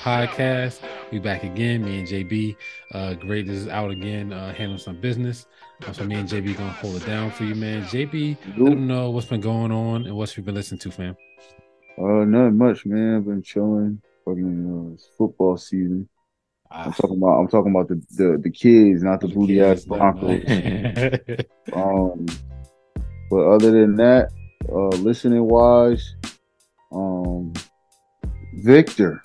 podcast. We back again. Me and JB. Uh, Great is out again, uh, handling some business. Uh, so me and JB gonna hold it down for you, man. JB, let them know what's been going on and what you've been listening to, fam. Uh, not much, man. I've been chilling. Fucking uh, football season. I'm talking about. I'm talking about the the, the kids, not the, the booty ass Broncos. um, but other than that, uh, listening wise, um, Victor.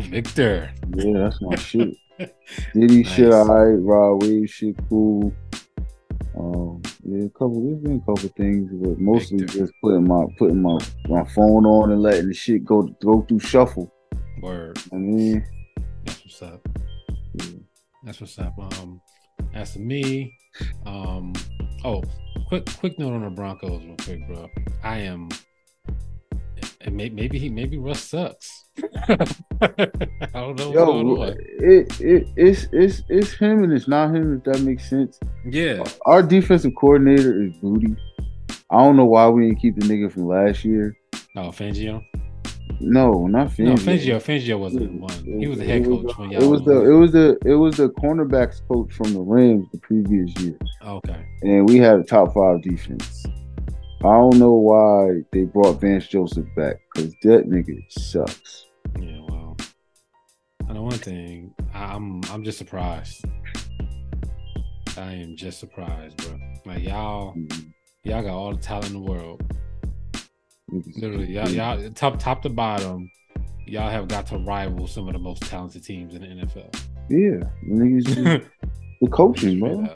Victor. Yeah, that's my shit. Diddy nice. shit, alright. Rod Wave shit, cool. Um, yeah, a couple. There's been a couple things, but mostly Victor. just putting my putting my my phone on and letting the shit go go through shuffle. Word. I mean, that's what's up. Yeah. That's what's up. Um, as for me, um, oh, quick quick note on the Broncos, real quick, bro. I am and maybe he maybe Russ sucks. I don't know. Yo, it, it it's it's it's him and it's not him. If that makes sense. Yeah. Our defensive coordinator is booty. I don't know why we didn't keep the nigga from last year. Oh, Fangio. No, not Fangio. No, Fangio. Fangio wasn't the one. He was the head coach when y'all. It was the it was the it was the cornerbacks coach from the Rams the previous year. Okay. And we had a top five defense. I don't know why they brought Vance Joseph back because that nigga sucks. Yeah, well, I know one thing. I'm I'm just surprised. I am just surprised, bro. Like y'all, mm-hmm. y'all got all the talent in the world. Literally, y'all, y'all top top to bottom, y'all have got to rival some of the most talented teams in the NFL. Yeah, niggas, the coaching, bro.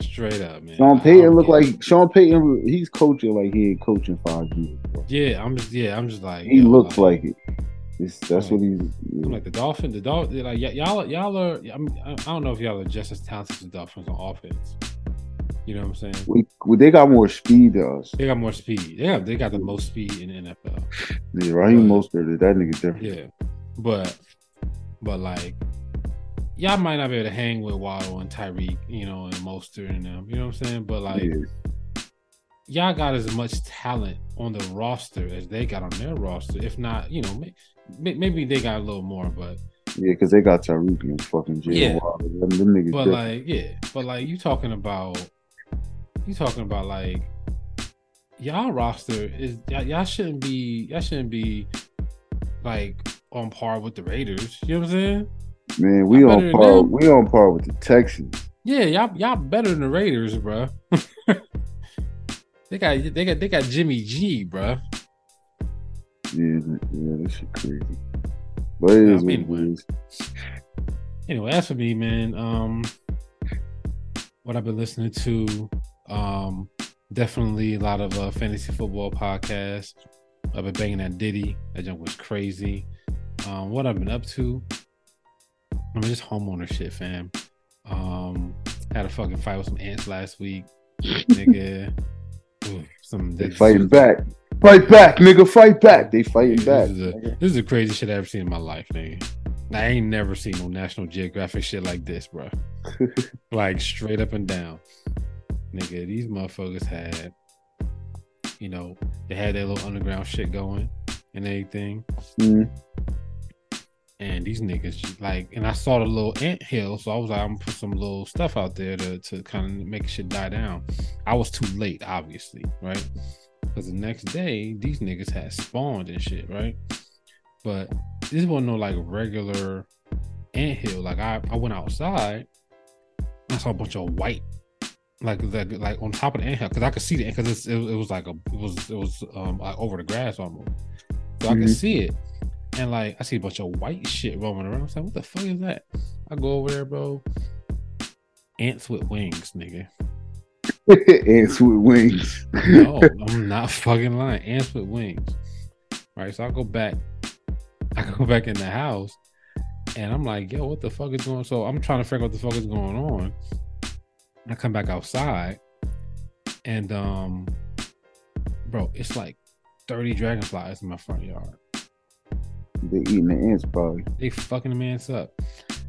Straight up, man. Sean Payton look like Sean Payton. He's coaching like he ain't coaching five years. Yeah, I'm just yeah, I'm just like he looks like, like, it. It's, that's what he's. Yeah. I'm like the Dolphins. The Dolphins, like y- y'all, y'all are. I, mean, I don't know if y'all are just as talented as the Dolphins on offense. You know what I'm saying? We, we, they got more speed than us. They got more speed. Yeah, they got the most speed in the NFL. Yeah, Raheem Mostert, that nigga different. Yeah, but but like y'all might not be able to hang with Waddle and Tyreek, you know, and Mostert and them. You know what I'm saying? But like, yeah. y'all got as much talent on the roster as they got on their roster. If not, you know, maybe they got a little more, but yeah, because they got Tyreek and fucking Jay yeah. Waddle. Them, them niggas but different. like, yeah, but like you talking about, you talking about like y'all roster is y'all, y'all shouldn't be y'all shouldn't be like on par with the Raiders. You know what I'm saying? Man, we on par. We on par with the Texans. Yeah, y'all y'all better than the Raiders, bro. they got they got they got Jimmy G, bro. Yeah, yeah, that shit crazy. But it is anyway. anyway, as for me, man, um, what I've been listening to, um, definitely a lot of uh, fantasy football podcasts. I've been banging that Diddy. That junk was crazy. Um, what I've been up to, I mean, just homeowner shit, fam. Um, had a fucking fight with some ants last week, nigga. Ooh, some they fighting back. Fight back, nigga. Fight back. They fighting back. This is, a, this is the craziest shit I ever seen in my life, nigga. I ain't never seen no National Geographic shit like this, bro. like straight up and down, nigga. These motherfuckers had, you know, they had their little underground shit going and everything. Mm and these niggas like and I saw the little ant hill, so I was like, I'm gonna put some little stuff out there to, to kind of make shit die down. I was too late, obviously, right? Because the next day, these niggas had spawned and shit, right? But this wasn't no like regular ant hill. Like I, I went outside, I saw a bunch of white like like, like on top of the ant hill because I could see the because it, it was like a it was it was um like over the grass almost, so mm-hmm. I could see it and like I see a bunch of white shit roaming around. I'm like, what the fuck is that? I go over there, bro. Ants with wings, nigga. Ants with wings. no, I'm not fucking lying. Ants with wings. Right. So I go back. I go back in the house and I'm like, yo, what the fuck is going on? So I'm trying to figure out what the fuck is going on. I come back outside and um bro, it's like 30 dragonflies in my front yard. They eating the ants probably. They fucking the man's up.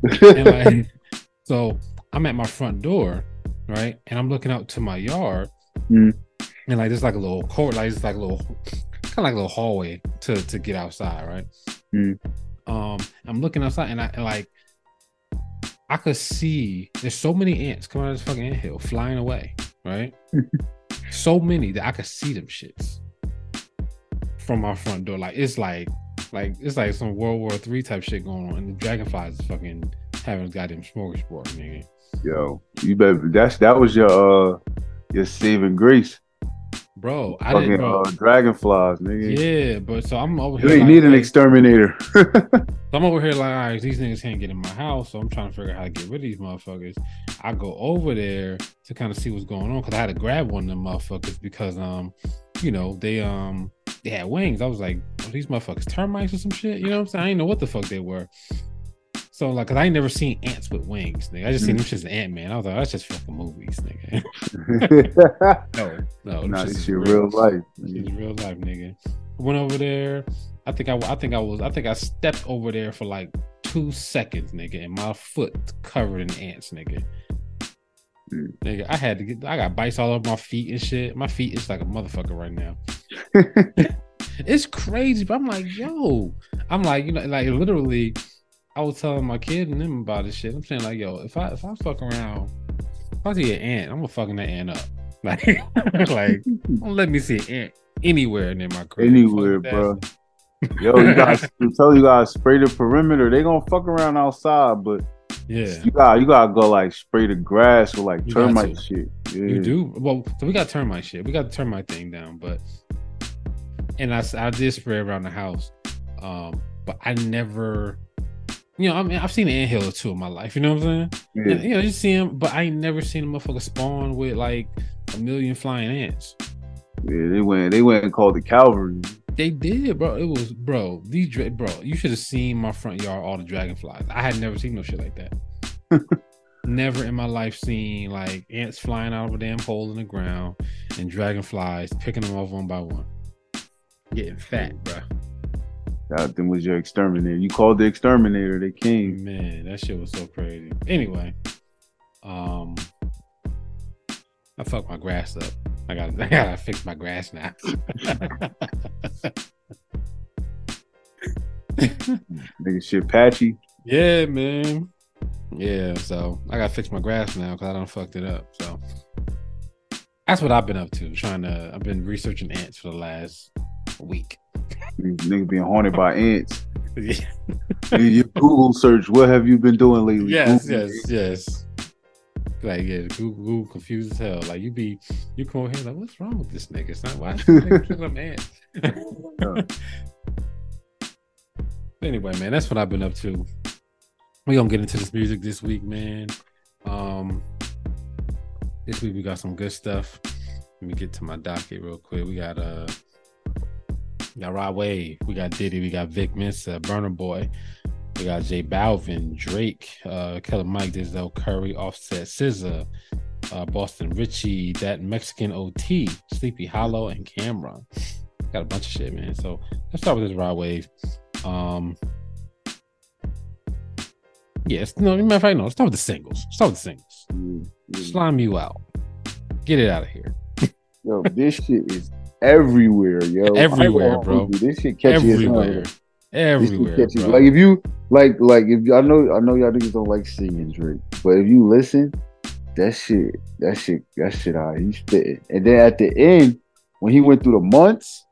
like, so I'm at my front door, right? And I'm looking out to my yard. Mm. And like there's like a little court, like it's like a little kind of like a little hallway to to get outside, right? Mm. Um, I'm looking outside and I like I could see there's so many ants coming out of this fucking ant hill flying away, right? so many that I could see them shits from my front door. Like it's like like it's like some World War Three type shit going on, and the dragonflies is fucking having goddamn smorgasbord, nigga. Yo, you better that's that was your uh your saving grace. Bro, I Fucking, didn't bro. Uh, dragonflies, nigga. Yeah, but so I'm over here. You like, need an exterminator. so I'm over here like, all right, these niggas can't get in my house, so I'm trying to figure out how to get rid of these motherfuckers. I go over there to kind of see what's going on because I had to grab one of them motherfuckers because um, you know, they um they had wings. I was like, oh, these motherfuckers termites or some shit. You know what I'm saying? I didn't know what the fuck they were. So like, cause I ain't never seen ants with wings, nigga. I just mm-hmm. seen them just an Ant Man. I was like, that's just fucking movies, nigga. no, no, nah, this real, real life. It's real life, nigga. Went over there. I think I, I think I was, I think I stepped over there for like two seconds, nigga, and my foot covered in ants, nigga. Mm. Nigga, I had to get, I got bites all over my feet and shit. My feet is like a motherfucker right now. it's crazy, but I'm like, yo, I'm like, you know, like literally I was telling my kid and them about this shit. I'm saying like, yo, if I if I fuck around, if I see an ant, I'm gonna fucking that ant up. Like, like, don't let me see an ant anywhere near my crib. Anywhere, bro. Yo, you guys tell you guys spray the perimeter. They gonna fuck around outside, but yeah, you got you gotta go like spray the grass or like you termite shit. Yeah. You do well. So we got termite shit. We got the termite thing down, but and I I did spray around the house, um, but I never you know, I mean, I've seen an anthill or two in my life. You know what I'm saying? Yeah. And, you know, just see him, but I ain't never seen a motherfucker spawn with like a million flying ants. Yeah, they went. They went and called the cavalry. They did, bro. It was, bro. These, bro. You should have seen my front yard. All the dragonflies. I had never seen no shit like that. never in my life seen like ants flying out of a damn hole in the ground and dragonflies picking them off one by one, getting fat, bro. That then was your exterminator. You called the exterminator. They came. Man, that shit was so crazy. Anyway, um, I fucked my grass up. I got I gotta fix my grass now. Nigga shit patchy. Yeah, man. Yeah, so I gotta fix my grass now because I don't fucked it up. So that's what I've been up to. Trying to I've been researching ants for the last week. Niggas being haunted by ants. Yeah. you Google search, what have you been doing lately? Yes, Google yes, yes. Like yeah, Google, Google confused as hell. Like you be you come over here like, what's wrong with this nigga? It's not why picking up ants. anyway, man, that's what I've been up to. We gonna get into this music this week, man. Um, this week we got some good stuff. Let me get to my docket real quick. We got uh we got Rod Wave, we got Diddy, we got Vic Mensa, Burna Boy, we got J Balvin, Drake, uh, Killer Mike, Denzel Curry, Offset, SZA, uh, Boston Richey, that Mexican OT, Sleepy Hallow, and Cam'ron. Got a bunch of shit, man. So let's start with this Rod Wave. Um, yes, no, matter of fact, no. Let's start with the singles. Let's start with the singles. Mm-hmm. Slime you out. Get it out of here. Yo, this shit is everywhere, yo. Everywhere, bro. This shit catchy everywhere. Everywhere, bro. Like if you like, like if I know, I know y'all niggas don't like singing Drake, but if you listen, that shit, that shit, that shit, out. He's spitting. And then at the end, when he went through the months,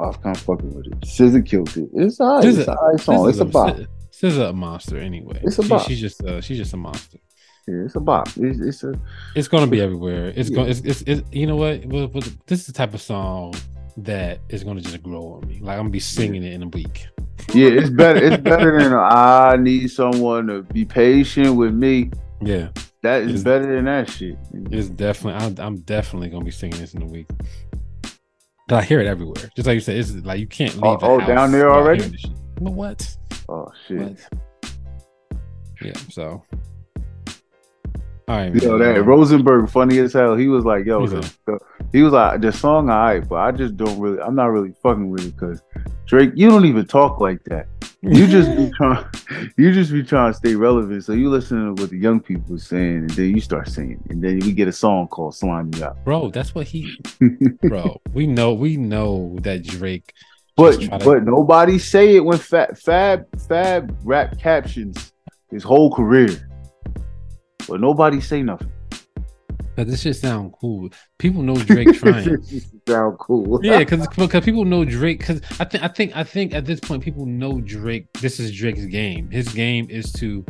I was kind of fucking with it. SZA killed it. It's alright. It's a alright song. It's a bop. SZA a monster anyway. It's a she. She's just, uh, she's just a monster. Yeah, it's a bop. It's, it's a. It's gonna be everywhere. It's yeah. going. It's, it's, it's, You know what? This is the type of song that is gonna just grow on me. Like I'm gonna be singing it in a week. Yeah, it's better. It's better than uh, I need someone to be patient with me. Yeah, that is it's, better than that shit. It's definitely. I'm, I'm definitely gonna be singing this in a week. But I hear it everywhere. Just like you said, it's like you can't leave. Oh, oh down there already. But what? Oh shit. What? Yeah. So all right, yo, that Rosenberg, funny as hell. He was like, "Yo, the, the, he was like, the song, I, but I just don't really, I'm not really fucking with it because Drake, you don't even talk like that. You just be trying, you just be trying to stay relevant. So you listen to what the young people are saying, and then you start singing, and then we get a song called "Slime Me Out." Bro, that's what he, bro. We know, we know that Drake But to... but nobody say it when Fab Fab Fab rap captions his whole career. But nobody say nothing. Cause this shit sound cool. People know Drake trying. sound cool. yeah, because because people know Drake. Because I think I think I think at this point people know Drake. This is Drake's game. His game is to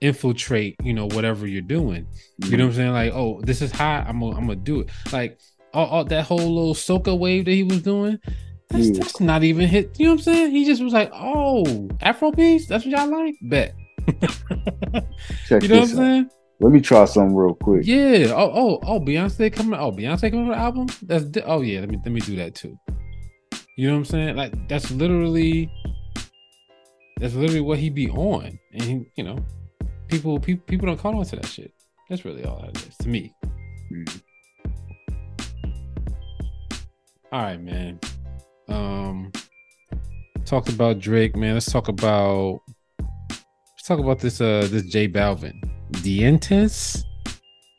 infiltrate. You know whatever you're doing. Mm-hmm. You know what I'm saying? Like, oh, this is hot. I'm gonna I'm gonna do it. Like all, all that whole little soca wave that he was doing. That's, yeah. that's not even hit. You know what I'm saying? He just was like, oh, Afro piece. That's what y'all like. Bet. You know what I'm saying? Let me try something real quick. Yeah. Oh, oh, oh, Beyonce coming. Oh, Beyonce coming with an album. That's oh yeah. Let me let me do that too. You know what I'm saying? Like that's literally that's literally what he be on, and he, you know, people people people don't call on to that shit. That's really all that is to me. Mm. All right, man. Um, talked about Drake, man. Let's talk about let's talk about this uh this J Balvin. Dientes.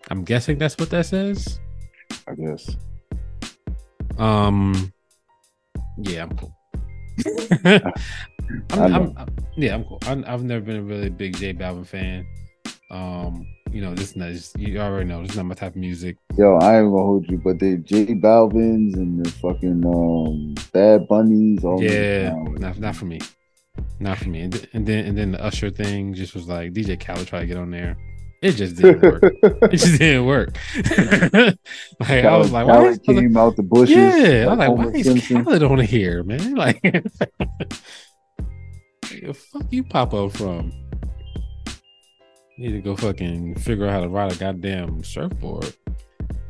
I'm guessing that's what that says. I guess. Um. Yeah, I'm cool. I'm, I'm, I'm, yeah, I'm cool. i have never been a really big J Balvin fan. Um, you know, this is not just, you already know this is not my type of music. Yo, I ain't gonna hold you, but the J Balvins and the fucking um Bad Bunnies, all yeah, not not for me not for me. And, and, then and then the Usher thing just was like DJ Khaled tried to get on there. It just didn't work. it just didn't work. like I was like, why is, came out the bushes. Yeah, like, I was like, why is Khaled on here, man? Like, the fuck you pop up from? Need to go fucking figure out how to ride a goddamn surfboard.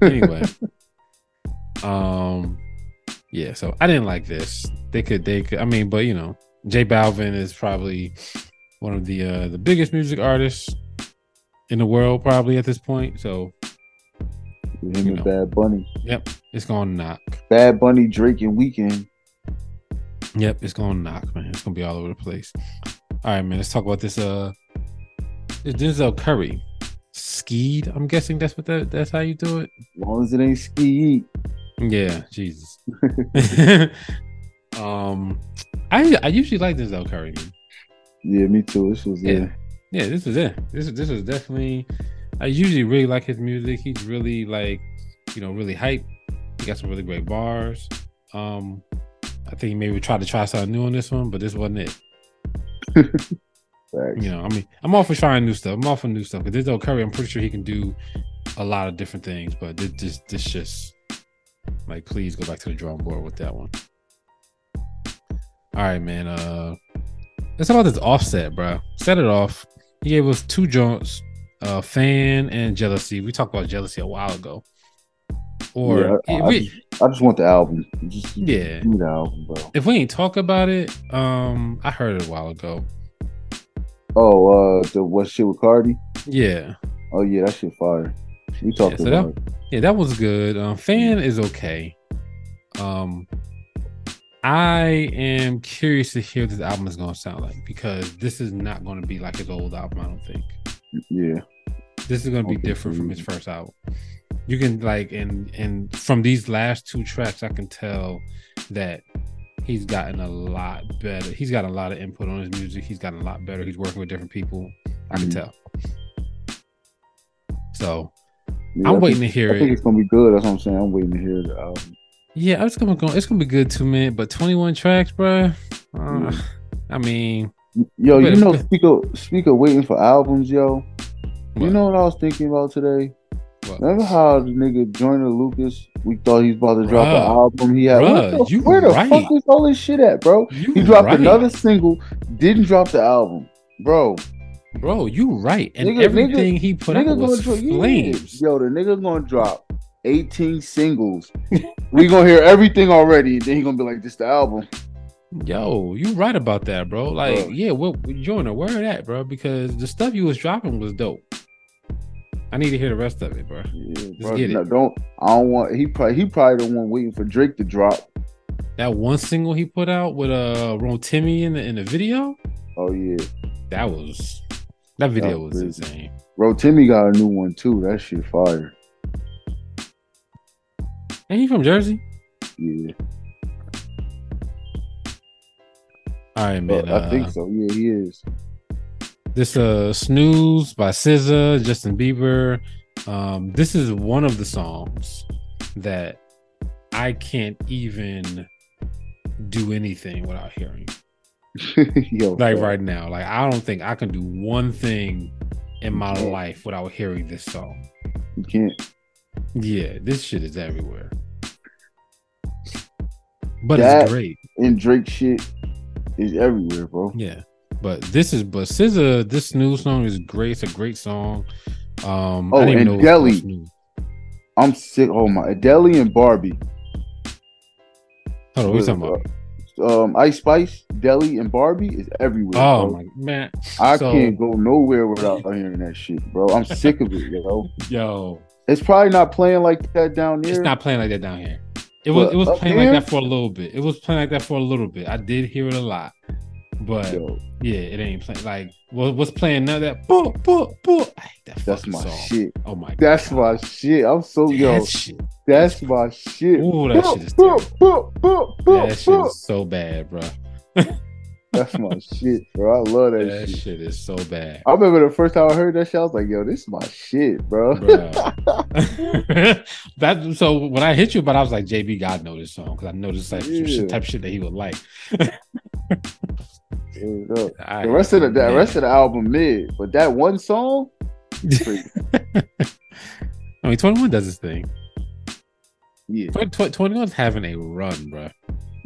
Anyway, um, yeah. So I didn't like this. They could, they could. I mean, but you know, J Balvin is probably one of the uh, the biggest music artists in the world, probably at this point. So him and know. Bad Bunny. Yep, it's gonna knock. Bad Bunny, Drake, and Weeknd. Yep, it's gonna knock, man. It's gonna be all over the place. All right, man. Let's talk about this. Uh, this Denzel Curry skied. I'm guessing that's what that that's how you do it. As long as it ain't ski. Yeah, Jesus. um, I I usually like this Denzel Curry. Yeah, me too. This was yeah. It. Yeah, this is it. This is this is definitely. I usually really like his music. He's really like, you know, really hype. He got some really great bars. Um, I think he maybe tried to try something new on this one, but this wasn't it. you know, I mean, I'm all for trying new stuff. I'm all for new stuff. Because Denzel Curry, I'm pretty sure he can do a lot of different things. But this, this, this just like, please go back to the drawing board with that one. All right, man. Uh, let's talk about this offset, bro. Set it off. He gave us two joints, uh, fan and jealousy. We talked about jealousy a while ago. Or yeah, I, we, I, just want the album. Just, yeah, the album, bro. If we ain't talk about it, um, I heard it a while ago. Oh, uh, the what shit with Cardi? Yeah. Oh yeah, that shit fire. We talked yeah, so about. That, yeah, that was good. Um, fan is okay. Um, I am curious to hear what this album is going to sound like because this is not going to be like his old album. I don't think. Yeah. This is going to be different from his first album. You can like and and from these last two tracks, I can tell that he's gotten a lot better. He's got a lot of input on his music. He's gotten a lot better. He's working with different people. I can mm-hmm. tell. So yeah, I'm waiting think, to hear I it. I think it's gonna be good. That's what I'm saying. I'm waiting to hear the album. Yeah, it's gonna go. It's gonna be good too, man. But 21 tracks, bro. Uh, I mean, yo, you know, speak of speak of waiting for albums, yo. What? You know what I was thinking about today? What? Remember how the nigga Joyner Lucas? We thought he was about to drop an album. He had Bruh, the, where the right. fuck is all this shit at, bro? You he dropped right. another single, didn't drop the album, bro. Bro, you right, and nigga, everything nigga, he put out was flames. Yeah. Yo, the nigga gonna drop 18 singles. we gonna hear everything already, and then he gonna be like, "This the album." Yo, you right about that, bro. Like, bro. yeah, what Joyner, where that, bro? Because the stuff you was dropping was dope. I need to hear the rest of it, bro. Yeah, bro, get no, it. Don't I don't want he probably he probably the one waiting for Drake to drop. That one single he put out with uh Rotimi in the in the video. Oh yeah, that was that video that was, was insane. Rotimi got a new one too. That shit fire. Ain't he from Jersey? Yeah. All right, man. Uh, I think so. Yeah, he is. This uh snooze by SZA, Justin Bieber. Um, this is one of the songs that I can't even do anything without hearing. Yo, like bro. right now, like I don't think I can do one thing in my life without hearing this song. You can't. Yeah, this shit is everywhere. But that it's great. And Drake shit is everywhere, bro. Yeah. But this is but SZA, this new song is great. It's a great song. Um Oh, and Deli. I'm sick. Oh my Deli and Barbie. Hold on, what are you talking about? um, Ice Spice, Deli, and Barbie is everywhere. Oh bro. my man, I so, can't go nowhere without hearing that shit, bro. I'm sick of it, yo. Yo, it's probably not playing like that down there. It's not playing like that down here. It was. It was playing here? like that for a little bit. It was playing like that for a little bit. I did hear it a lot, but yo. yeah, it ain't playing like what's playing now. That boom, boom, boom. That That's my song. shit. Oh my. God, that's my shit. I'm so that yo. Shit. That's my shit. Ooh, that shit is terrible. that shit is so bad, bro. That's my shit, bro. I love that, that shit. shit. is so bad. I remember the first time I heard that shit, I was like, yo, this is my shit, bro. that so when I hit you, but I was like, JB God know this song because I know this like yeah. type shit that he would like. the rest of the, the rest of the album mid, but that one song. I mean, 21 does his thing. Yeah. 21's having a run, bro.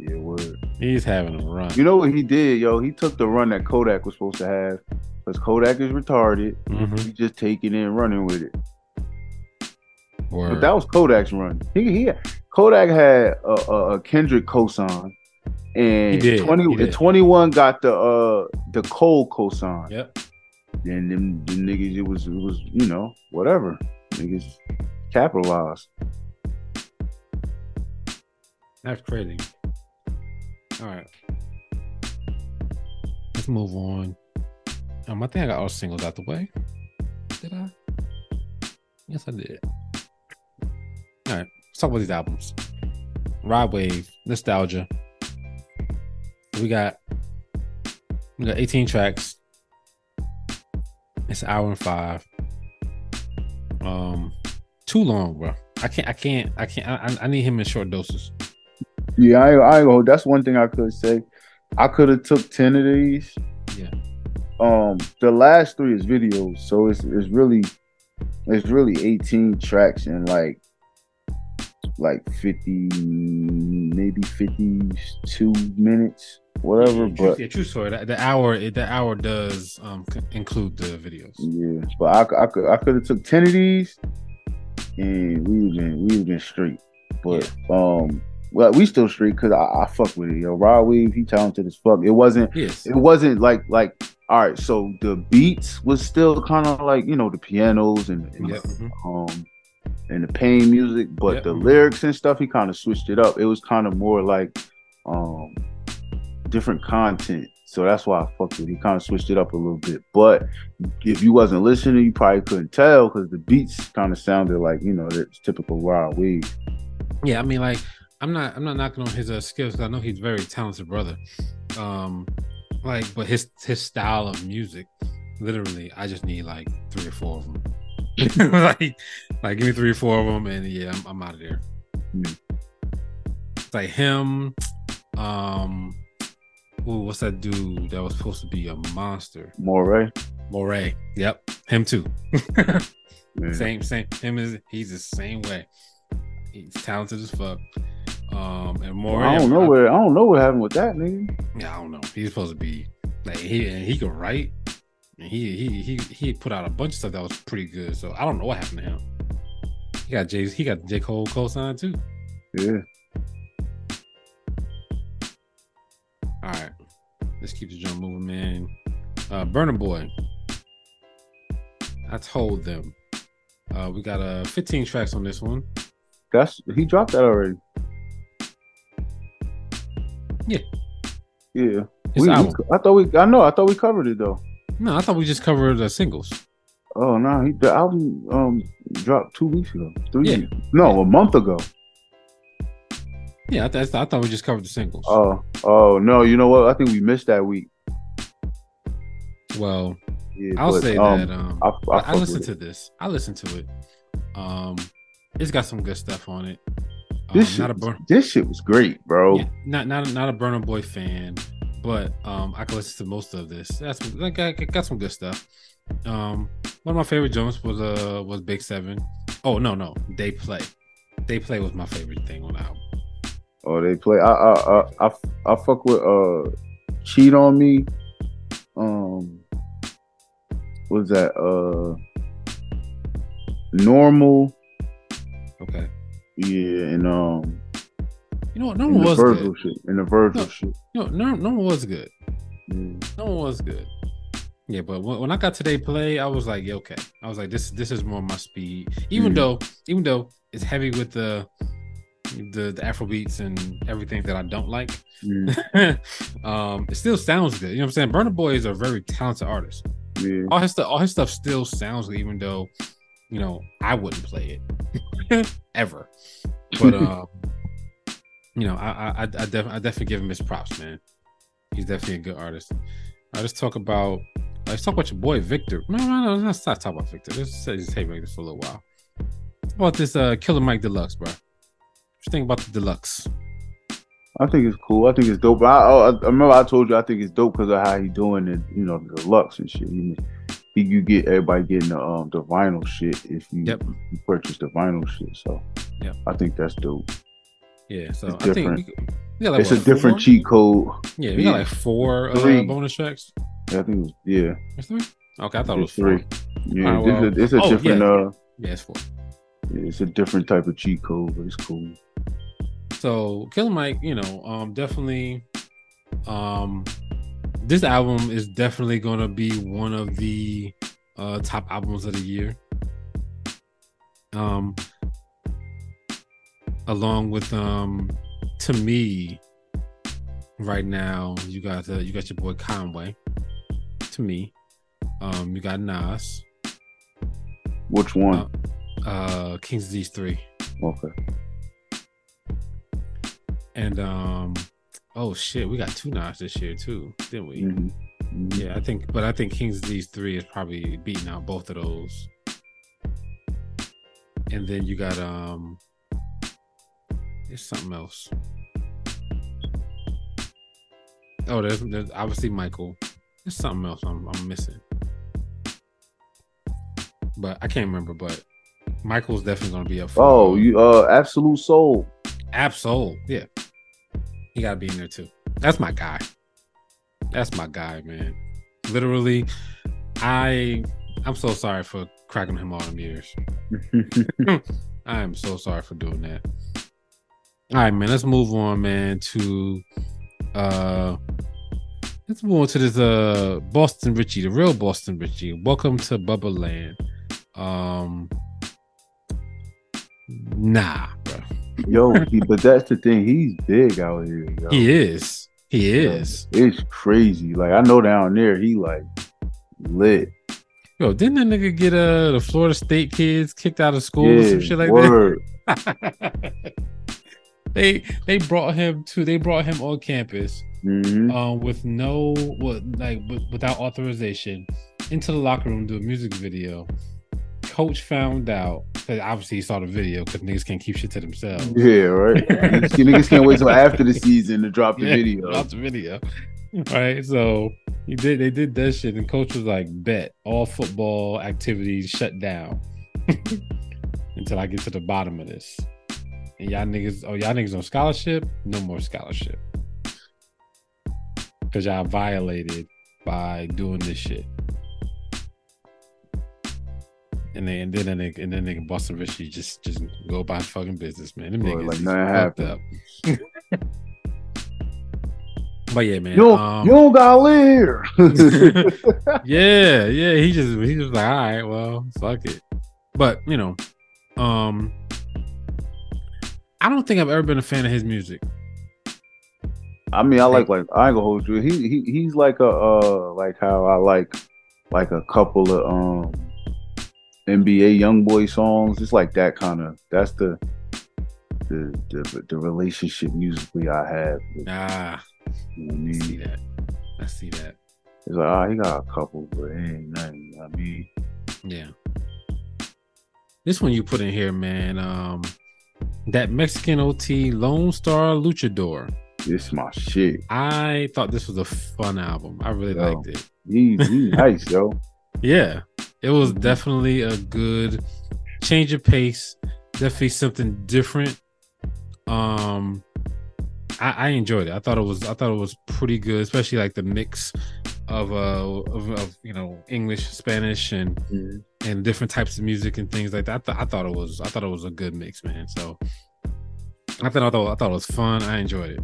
Yeah, word. He's having a run. You know what he did, yo? He took the run that Kodak was supposed to have. Because Kodak is retarded. Mm-hmm. He just taking it and running with it. Word. But that was Kodak's run. He, he Kodak had a, a, a Kendrick cosign. And did, 20, 21 got the uh the Cole cosign. Yep. And them, them niggas, it was it was, you know, whatever. Niggas capitalized. That's crazy. All right. Let's move on. Um, I think I got all singles out the way. Did I? Yes, I did. All right. Let's talk about these albums. Rod Wave, Nostalgia. We got we got 18 tracks. It's an hour and five. Um, too long, bro. I can't. I can't. I can't. I, I need him in short doses. Yeah, I, I go. That's one thing I could say. I could have took ten of these. Yeah. Um, the last three is videos, so it's it's really it's really eighteen tracks and like like fifty, maybe fifty-two minutes, whatever. Yeah, but yeah, true story. The, the hour, the hour does um include the videos. Yeah, but I, I could I could have took ten of these, and we've been we've been straight. But yeah. um well, we still street because I, I, fuck with it. Yo, Rod Wave, he talented as fuck. It wasn't. Yes. It wasn't like like. All right, so the beats was still kind of like you know the pianos and, and yep. um and the pain music, but yep. the lyrics and stuff he kind of switched it up. It was kind of more like um different content. So that's why I fucked with. It. He kind of switched it up a little bit. But if you wasn't listening, you probably couldn't tell because the beats kind of sounded like you know it's typical Rod Wave. Yeah, I mean like I'm not I'm not knocking on his uh, skills. I know he's very talented brother. Um, like, but his his style of music, literally, I just need like three or four of them. like, like give me three or four of them, and yeah, I'm, I'm out of there. Mm. It's like him. Um, ooh, what's that dude that was supposed to be a monster? Morray. Morray. Yep, him too. same, same. Him is he's the same way. He's talented as fuck. Um, and more. Well, I don't know where I don't know what happened with that nigga. Yeah, I don't know. He's supposed to be like he and he could write. And he he he he put out a bunch of stuff that was pretty good. So I don't know what happened to him. He got Jay he got J Cole co-signed too. Yeah. All right, let's keep the drum moving, man. Uh, Burna Boy. I told them. Uh, we got uh 15 tracks on this one. That's he dropped that already. Yeah. Yeah. We, we, I thought we. I know. I thought we covered it though. No, I thought we just covered the singles. Oh no, he, the album um dropped two weeks ago. Three. Yeah. Weeks. No, yeah. a month ago. Yeah, I, th- I thought we just covered the singles. Oh, oh no! You know what? I think we missed that week. Well, yeah, I'll but, say um, that. Um, I, I, I listened to this. I listened to it. Um, it's got some good stuff on it. Um, this, shit, Bur- this shit was great, bro. Yeah, not not not a Burna Boy fan, but um, I can listen to most of this. That's like I got some good stuff. Um, one of my favorite jumps was uh was Big Seven. Oh no no, they play. They play was my favorite thing on the album. Oh, they play. I I I I, I fuck with uh, cheat on me. Um, was that uh, normal? Okay. Yeah, and um, you know what? No one was good. Shit, and the Virgil no, shit. No, no, no one was good. Mm. No one was good. Yeah, but when, when I got today play, I was like, yeah, okay. I was like, this this is more my speed. Even mm. though, even though it's heavy with the the, the Afro beats and everything that I don't like. Mm. um, it still sounds good. You know what I'm saying? Burna Boy is a very talented artist. Yeah. All his stuff, all his stuff still sounds good, even though, you know, I wouldn't play it ever. But um, you know, I I I, def- I definitely give him his props, man. He's definitely a good artist. I just talk about let's talk about your boy Victor. No, no, no, let's not talk about Victor. Let's just take this for a little while. How about this uh Killer Mike Deluxe, bro? What you think about the deluxe? I think it's cool. I think it's dope. I, I, I remember I told you I think it's dope because of how he doing it. You know, the deluxe and shit. he, you get everybody getting the um the vinyl shit if you, yep. you purchase the vinyl shit. So yeah, I think that's dope. Yeah, so it's different. We, like, it's what, a different cheat code. Yeah, we got like four uh, bonus tracks. Yeah, I think it was yeah. It's three. Okay, I thought it's it was three. Yeah, right, well, it's a, it's a oh, different. Yeah, uh, yeah, it's four. Yeah, it's a different type of cheat code, but it's cool. So Killer Mike, you know, um, definitely, um, this album is definitely gonna be one of the uh top albums of the year. Um, along with um, to me, right now you got uh, you got your boy Conway. To me, um, you got Nas. Which one? Uh, uh King's Disease three. Okay. And um, oh shit, we got two Nas this year too, didn't we? Mm-hmm. Mm-hmm. Yeah, I think, but I think King's Disease three is probably beating out both of those. And then you got um, there's something else. Oh, there's, there's obviously Michael. There's something else I'm, I'm missing, but I can't remember. But Michael's definitely gonna be up. For, oh, you uh, Absolute Soul. Absol, yeah. He gotta be in there too. That's my guy. That's my guy, man. Literally, I I'm so sorry for cracking him all them years. I am so sorry for doing that. All right, man. Let's move on, man, to uh let's move on to this uh Boston Richey, the real Boston Richey. Welcome to Bubba Land. Um nah, bro. Yo, he, but that's the thing. He's big out here. Yo. He is. He is. It's crazy. Like I know down there, he like lit. Yo, didn't that nigga get uh the Florida State kids kicked out of school yeah, or some shit like word. that? they they brought him to they brought him on campus mm-hmm. um with no what like without authorization into the locker room to do a music video coach found out that obviously he saw the video because niggas can't keep shit to themselves. Yeah, right. niggas can't wait till after the season to drop the yeah, video. Drop the video. Right. So he did they did that shit and coach was like, bet all football activities shut down until I get to the bottom of this. And y'all niggas, oh y'all niggas on scholarship? No more scholarship. Cause y'all violated by doing this shit and then and then and then, and then nigga Boston Richey just just go by fucking business, man. Them Boy, niggas like nothing happened. Up. but yeah, man. You um, you got live. yeah, yeah. He just he was like, all right, well, fuck it. But you know, um, I don't think I've ever been a fan of his music. I mean, I like like I ain't gonna hold you. He he he's like a uh like how I like like a couple of um NBA YoungBoy songs. It's like that kind of. That's the. the the, the relationship musically I have. With, ah, you know I, mean? I see that. I see that. It's like, oh, he got a couple, but it ain't nothing. I mean, yeah. This one you put in here, man. Um, that Mexican OT Lone Star Luchador. This my shit. I thought this was a fun album. I really yo, liked it. He's, he's nice, yo. Yeah, it was definitely a good change of pace. Definitely something different. Um, I, I enjoyed it. I thought it was. I thought it was pretty good, especially like the mix of uh of, of you know English, Spanish, and mm-hmm. and different types of music and things like that. I, th- I thought it was. I thought it was a good mix, man. So I thought I thought I thought it was fun. I enjoyed it.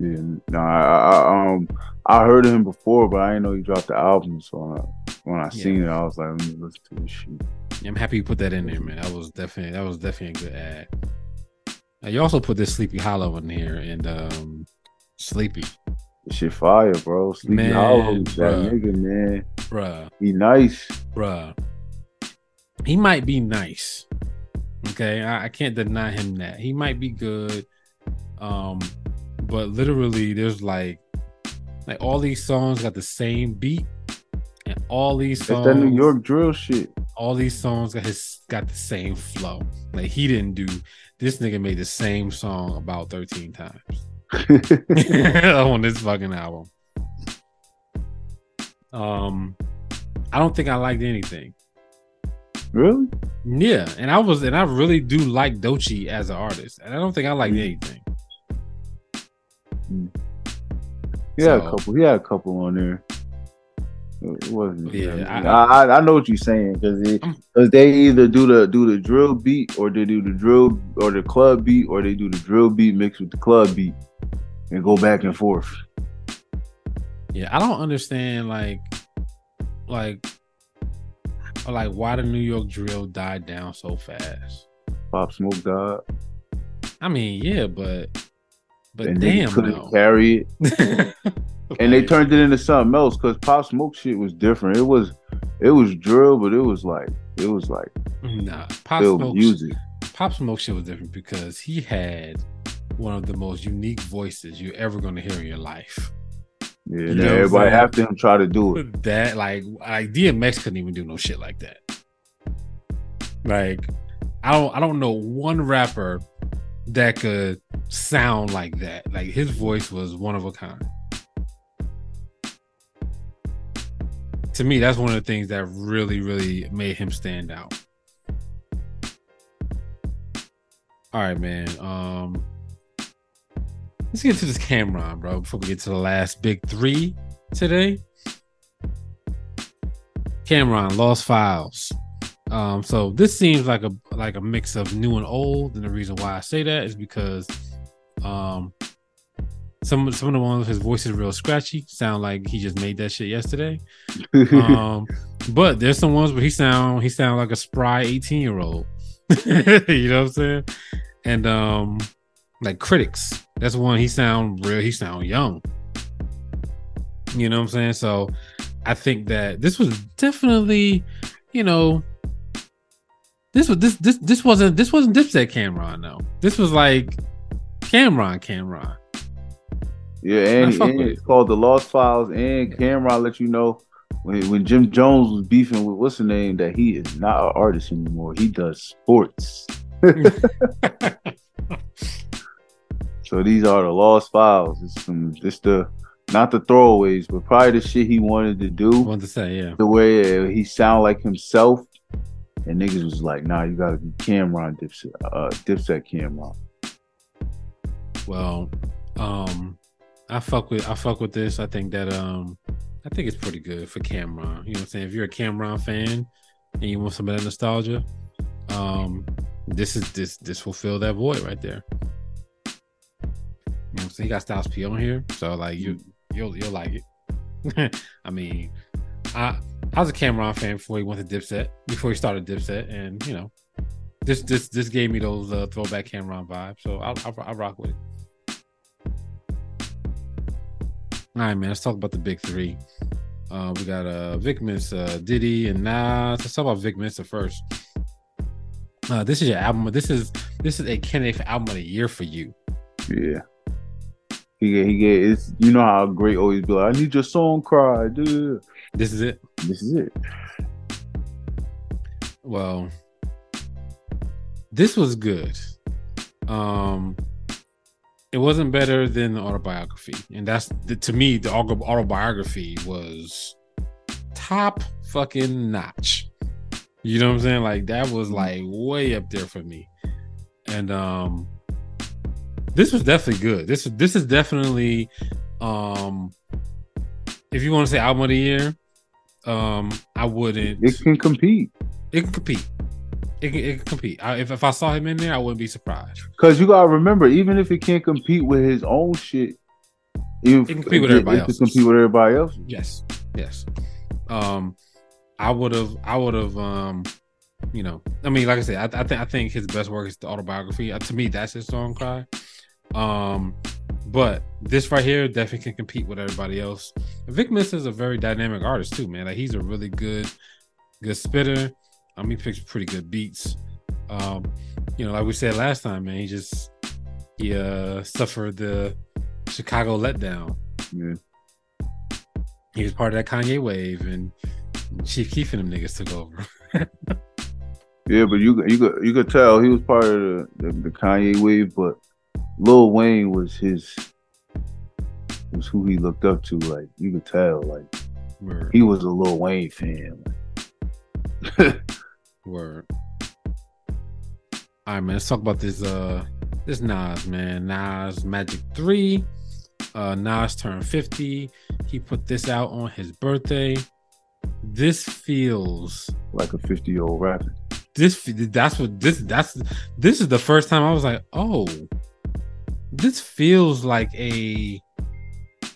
Yeah, no, I, I, um I heard of him before, but I didn't know he dropped the album. So when I, when I yeah. seen it, I was like, let me listen to this shit. I'm happy you put that in there, man. That was definitely that was definitely a good ad. Now, you also put this Sleepy Hallow in here, and um Sleepy. shit fire, bro. Sleepy man, Hallow, that bruh, nigga, man. Bruh. He nice. Bruh. He might be nice. Okay. I, I can't deny him that. He might be good. Um, but literally there's like like all these songs got the same beat and all these songs that New York drill shit. All these songs got his got the same flow. Like he didn't do this nigga made the same song about 13 times on this fucking album. Um I don't think I liked anything. Really? Yeah, and I was and I really do like Doechii as an artist. And I don't think I liked mm. anything. He so, had a couple. He had a couple on there. It wasn't. Yeah, I, I, I, know what you're saying because because mm. they either do the do the drill beat or they do the drill or the club beat or they do the drill beat mixed with the club beat and go back and forth. Yeah, I don't understand like like like why the New York drill died down so fast. Pop Smoke died. I mean, yeah, but but and damn, couldn't no. carry it. and they turned it into something else because Pop Smoke shit was different. It was it was drill, but it was like it was like nah. Pop Smoke music. Pop Smoke shit was different because he had one of the most unique voices you're ever going to hear in your life. Yeah, you know everybody after him try to do it. That like like DMX couldn't even do no shit like that. Like I don't I don't know one rapper that could sound like that. Like his voice was one of a kind. To me, that's one of the things that really, really made him stand out. All right, man. Um, let's get to this Cam'ron, bro, before we get to the last big three today. Cam'ron, Lost Files. Um, so this seems like a like a mix of new and old, and the reason why I say that is because um some some of the ones his voice is real scratchy, sound like he just made that shit yesterday. um, but there's some ones where he sound he sound like a spry 18 year old. you know what I'm saying? And um like critics, that's one he sound real, he sound young. You know what I'm saying? So I think that this was definitely, you know, this was this this this wasn't this wasn't Dipset Cam'ron though. This was like Cam'ron Cam'ron. Yeah, and, and it's called the Lost Files. And Cam'ron let you know when, when Jim Jones was beefing with what's the name that he is not an artist anymore. He does sports. so these are the Lost Files. It's some just the not the throwaways, but probably the shit he wanted to do. Want to say, yeah. The way he sound like himself and niggas was like, nah, you gotta be Cam'ron Dipset, uh, Dipset Cam'ron. Well, um, I fuck with I fuck with this. I think that um, I think it's pretty good for Cam'ron. You know what I'm saying? If you're a Cam'ron fan and you want some of that nostalgia, um, this is this this will fill that void right there. You know? He got Styles P on here, so like you you'll you'll like it. I mean, I I was a Cam'ron fan before he went to Dipset, before he started Dipset, and you know, this this this gave me those uh, throwback Cam'ron vibes. So I'll, I'll, I'll rock with it. All right, man. Let's talk about the big three. Uh, we got uh, Vic Mensa, uh, Diddy, and Nas. Let's talk about Vic Mensa first. Uh, this is your album. This is this is a candidate for album of the year for you. Yeah. He get, he get, it's, you know how great always be like, I need your song cry, dude. This is it. This is it. Well, this was good. Um, it wasn't better than the autobiography, and that's the, to me the autobiography was top fucking notch. You know what I'm saying? Like that was like way up there for me. And um this was definitely good. This this is definitely um if you want to say album of the year, um I wouldn't It can compete. It can compete. It can, it can compete. I, if, if I saw him in there, I wouldn't be surprised. Cause you gotta remember, even if it can't compete with his own shit, it can compete with everybody else. compete with everybody else. Yes, yes. Um, I would have, I would have, um, you know, I mean, like I said, I, I think I think his best work is the autobiography. Uh, to me, that's his song cry. Um, but this right here definitely can compete with everybody else. Vic Mensa is a very dynamic artist too, man. Like he's a really good, good spitter. Um, he picks pretty good beats. Um, you know, like we said last time, man, he just he uh suffered the Chicago letdown. Yeah. He was part of that Kanye wave, and Chief Keef and them niggas took over. yeah, but you you could you could tell he was part of the, the, the Kanye wave, but Lil Wayne was his was who he looked up to. Like you could tell, like Word. he was a Lil Wayne fan. Word. All right, man. Let's talk about this. Uh, this Nas man, Nas Magic Three. Uh, Nas turned fifty. He put this out on his birthday. This feels like a fifty-year-old rapper. This that's what this that's this is the first time I was like, oh, this feels like a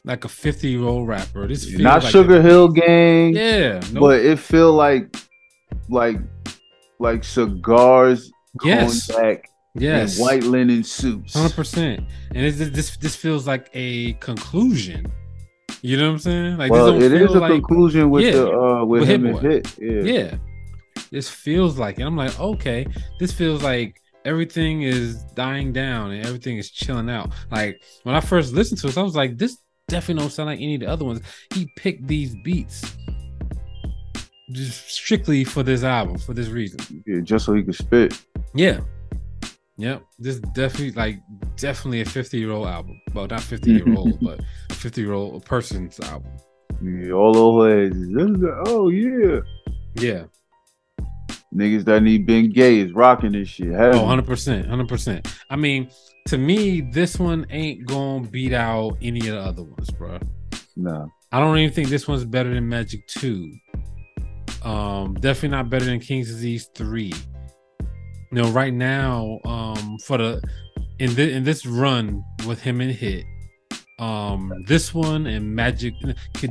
like a 50 year old rapper. This feels not like Sugar a, Hill Gang. Yeah, but it feel like like like cigars, yes. cognac, yes, white linen suits. Hundred percent. And it's, this this feels like a conclusion. You know what I'm saying? Like well, it is a like, conclusion with yeah, the uh with, with him and hit. Yeah. yeah. This feels like and I'm like, okay, this feels like everything is dying down and everything is chilling out. Like when I first listened to it, I was like, this definitely don't sound like any of the other ones. He picked these beats just strictly for this album for this reason. Yeah, just so he could spit. Yeah. Yep. This definitely like definitely a 50 year old album. Well, not 50 year old, but 50 year old person's album. Yeah, all over oh yeah. Yeah. Niggas that need Ben Gay is rocking this shit. Oh, 100%. 100%. I mean, to me, this one ain't gonna beat out any of the other ones, bro. No. I don't even think this one's better than Magic 2. Um, definitely not better than King's Disease 3. You know, right now, um, for the in this in this run with him and Hit, um, this one and Magic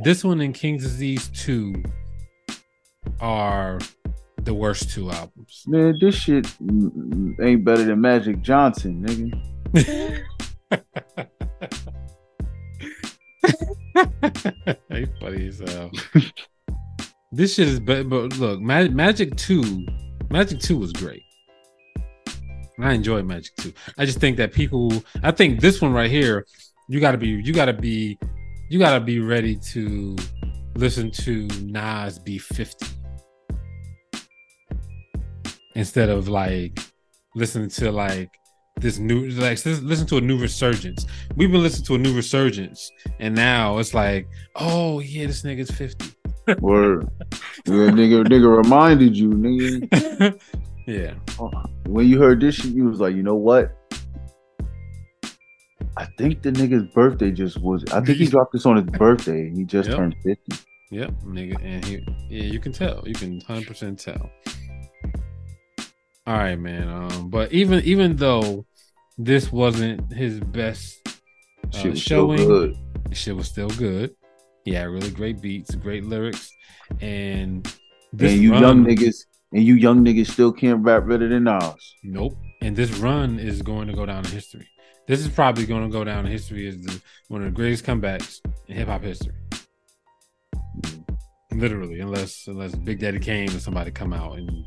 this one and King's Disease 2 are the worst two albums. Man, this shit ain't better than Magic Johnson, nigga. Hey, funny as hell. this shit is but but look, Mag- Magic Two, Magic Two was great. I enjoy Magic Two. I just think that people, I think this one right here, you got to be, you got to be, you got to be ready to listen to Nas be fifty instead of like listening to like this new like listen to a new resurgence. We've been listening to a new resurgence, and now it's like, oh yeah, this nigga's fifty. Word, yeah, nigga, nigga reminded you, nigga. yeah. Uh, when you heard this shit, you was like, you know what? I think the nigga's birthday just was. I think he dropped this on his birthday. And he just yep. turned fifty. Yep, nigga, and he, yeah, you can tell. You can hundred percent tell. All right, man. Um, but even even though this wasn't his best uh, showing, shit was still good. Yeah, really great beats, great lyrics, and this and you run, young niggas and you young niggas still can't rap better than us. Nope. And this run is going to go down in history. This is probably going to go down in history as the, one of the greatest comebacks in hip hop history. Literally, unless unless Big Daddy Kane or somebody come out and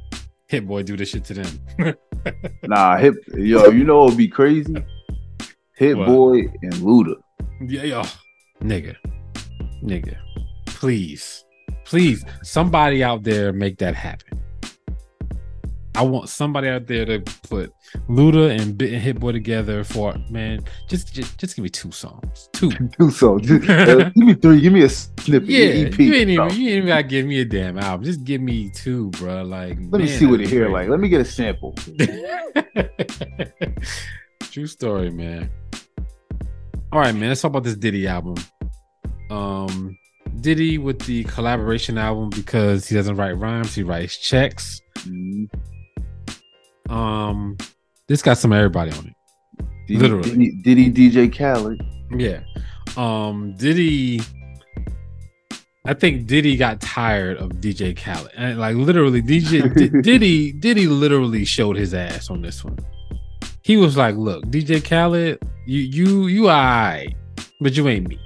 Hit Boy do this shit to them. nah, hip yo, you know it'd be crazy. Hit what? Boy and Luda. Yeah, yo, nigga, nigga, please, please, somebody out there make that happen. I want somebody out there to put Luda and Bit and Hit Boy together for man. Just, just, just give me two songs. Two, two songs. Just, uh, give me three. Give me a snippet. Yeah, EP, you ain't even, you ain't even gotta give me a damn album. Just give me two, bro. Like, let man, me see what it hear like. Let me get a sample. True story, man. All right, man. Let's talk about this Diddy album. Um, Diddy with the collaboration album because he doesn't write rhymes; he writes checks. Um, this got some everybody on it. Diddy, Literally, Diddy, Diddy DJ Khaled. Yeah. Um, Diddy. I think Diddy got tired of DJ Khaled, and like literally, DJ D- Diddy Diddy literally showed his ass on this one. He was like, "Look, DJ Khaled, you you you I, but you ain't me."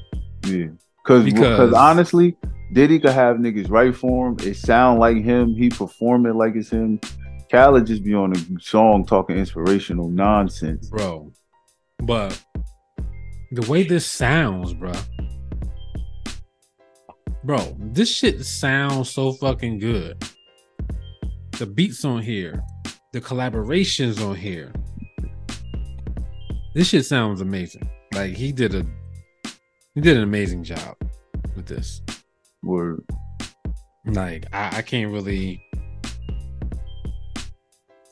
Yeah, Cause, because honestly, Diddy could have niggas write for him. It sound like him. He perform it like it's him. Khaled just be on a song talking inspirational nonsense, bro. But the way this sounds, bro, bro, this shit sounds so fucking good. The beats on here, the collaborations on here. This shit sounds amazing. Like he did a he did an amazing job with this. Word. Like I, I can't really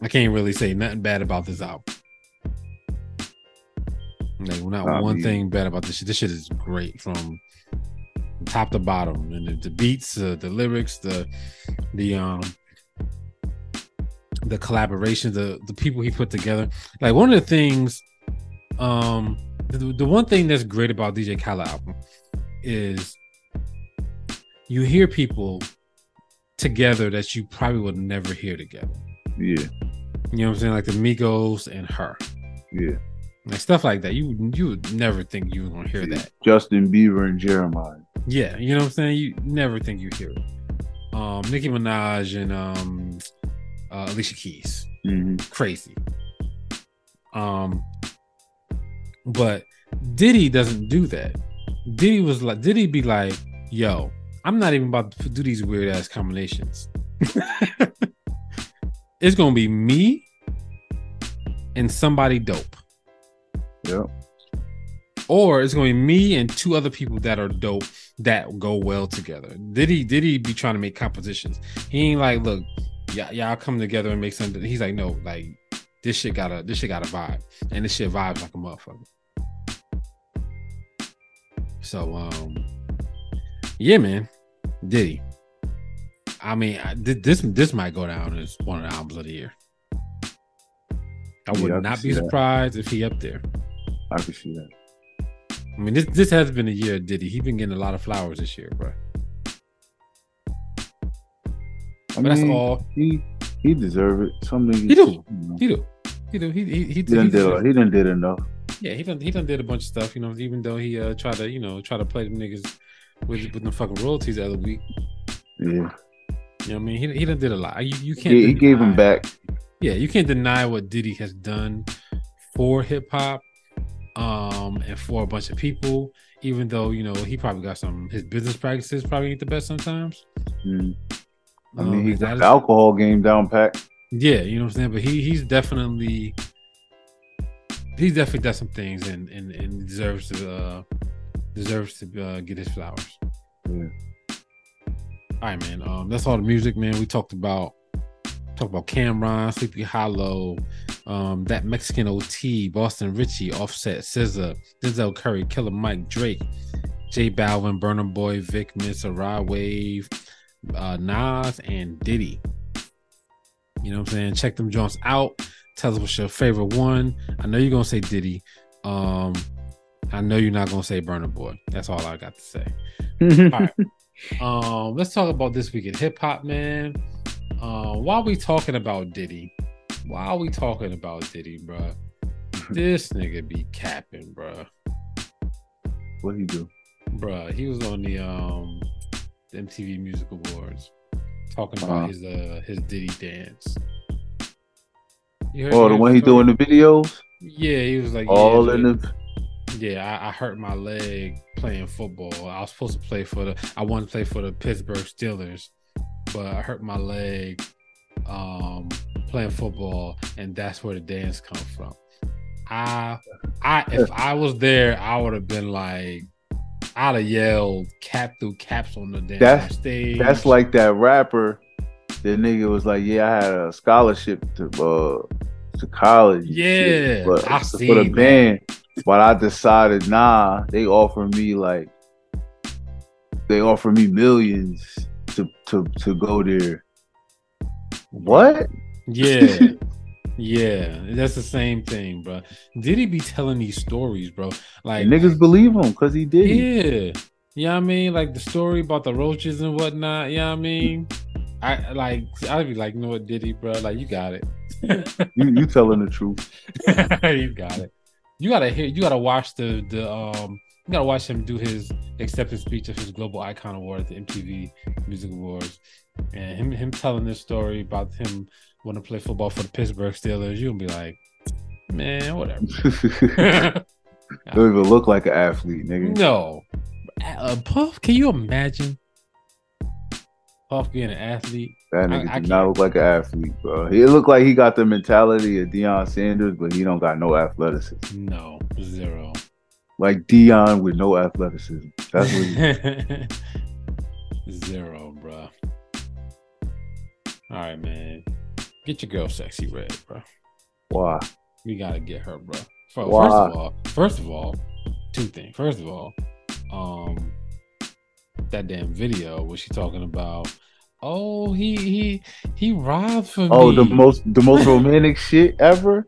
I can't really say nothing bad about this album. Like not one thing bad about this shit. This shit is great from top to bottom, and the, the beats, uh, the lyrics, the the um the collaborations, the the people he put together. Like one of the things, um, the, the one thing that's great about DJ Khaled album is you hear people together that you probably would never hear together. Yeah. You know what I'm saying? Like the Migos and her. Yeah. Like stuff like that. You you would never think you were gonna hear that. Justin Bieber and Jeremiah. Yeah, you know what I'm saying? You never think you hear it. Um Nicki Minaj and um uh, Alicia Keys. Mm-hmm. Crazy. Um but Diddy doesn't do that. Diddy was like Diddy be like, yo, I'm not even about to do these weird ass combinations. it's gonna be me and somebody dope. Yep. Or it's gonna be me and two other people that are dope that go well together. Did he did he be trying to make compositions? He ain't like, look, y'all, y'all come together and make something. He's like, no, like this shit got a this shit got a vibe. And this shit vibes like a motherfucker. So um yeah, man. Diddy. I mean, this this might go down as one of the albums of the year. I would yeah, not be surprised that. if he up there. I can see that. I mean, this this has been a year, Diddy. He's been getting a lot of flowers this year, bro. I mean, that's all. He he deserve it. Some niggas, he do. You know. He do. He do. He he he, he, done he, did, he done did enough. Yeah, he done he done did a bunch of stuff. You know, even though he uh tried to you know try to play them niggas with with the fucking royalties the other week. Yeah. You know what I mean? He, he done did a lot. You, you can't. Yeah, he gave him back. Yeah, you can't deny what Diddy has done for hip hop, um, and for a bunch of people. Even though you know he probably got some his business practices probably ain't the best sometimes. Mm. I mean, um, he's got the alcohol game down pat. Yeah, you know what I'm saying. But he he's definitely he's definitely done some things and and, and deserves to uh, deserves to uh, get his flowers. Yeah. All right, man. Um, that's all the music, man. We talked about talked about Cam'ron, Sleepy Hallow, um, that Mexican OT, Boston Richey, Offset, SZA, Denzel Curry, Killer Mike, Drake, J Balvin, Burna Boy, Vic Miss, Rod Wave, uh, Nas, and Diddy. You know what I'm saying? Check them joints out. Tell us what's your favorite one. I know you're gonna say Diddy. Um, I know you're not gonna say Burna Boy. That's all I got to say. all right. Um, let's talk about this week in hip hop, man. Uh, are we talking about Diddy, Why are we talking about Diddy, bro, this nigga be capping, bro. What he do, bro? He was on the um the MTV Music Awards talking about uh-huh. his uh his Diddy dance. oh, the one he doing the videos. Yeah, he was like all yeah, in the. Yeah, I, I, hurt my leg playing football. I was supposed to play for the. I wanted to play for the Pittsburgh Steelers, but I hurt my leg um, playing football, and that's where the dance comes from. I, I, if I was there, I would have been like, I'd have yelled cap through caps on the damn that's, stage. That's like that rapper. The nigga was like, "Yeah, I had a scholarship to uh to college. Yeah, shit, but I for seen the band." But I decided, nah, they offered me like they offered me millions to to to go there. What? Yeah. yeah. That's the same thing, bro. Did he be telling these stories, bro? Like And niggas believe him because he did. Yeah. You know what I mean? Like the story about the roaches and whatnot. You know what I mean? I like I'd be like, you know what, Diddy, bro? Like you got it. You you telling the truth. you got it. You gotta hear you gotta watch the the um you gotta watch him do his acceptance speech of his global icon award at the MTV Music Awards. And him him telling this story about him wanting to play football for the Pittsburgh Steelers, you'll be like, man, whatever. Don't even look like an athlete, nigga. No. Uh, Puff, can you imagine Puff being an athlete? That nigga I do not look like an athlete, bro. He look like he got the mentality of Deion Sanders, but he don't got no athleticism. No, zero. Like Deion with no athleticism. That's what he, zero, bro. All right, man. Get your girl Sexyy Red, bro. why. We gotta get her, bro. First Why? of all, first of all, two things. First of all, um, that damn video was she talking about? Oh, he he he robbed for Oh, me. Oh, the most the most romantic shit ever.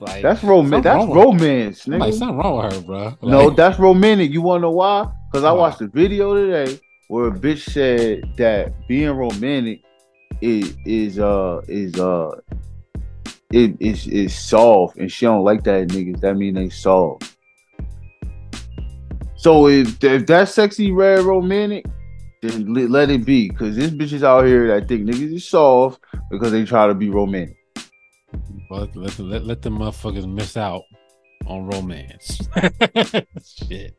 Like, That's romantic. That's romance, I'm like nigga. something wrong with her, bro. No, that's romantic. You wanna know why? Because I watched a video today where a bitch said that being romantic is is uh is uh it is is soft and she don't like that niggas. That mean they soft. So if if that's Sexyy Red romantic, then let, let it be. Cause this bitches out here that think niggas is soft because they try to be romantic. let, let, let, let the motherfuckers miss out on romance. shit.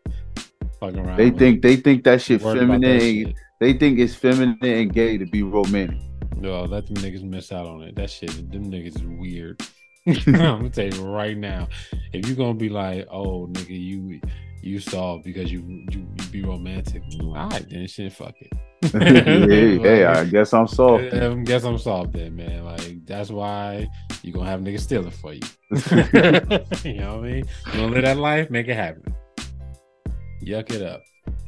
Fucking around. They think they think that shit feminine. that shit. They think it's feminine and gay to be romantic. No, let them niggas miss out on it. That shit, them niggas is weird. I'm gonna tell you right now. If you're gonna be like, oh nigga, you you saw because you you, you be romantic. All right, then shit, fuck it. hey, hey, I guess I'm soft. I guess I'm soft then, man. Like that's why you gonna have niggas stealing for you. you know what I mean? You gonna live that life, make it happen. Yuck it up.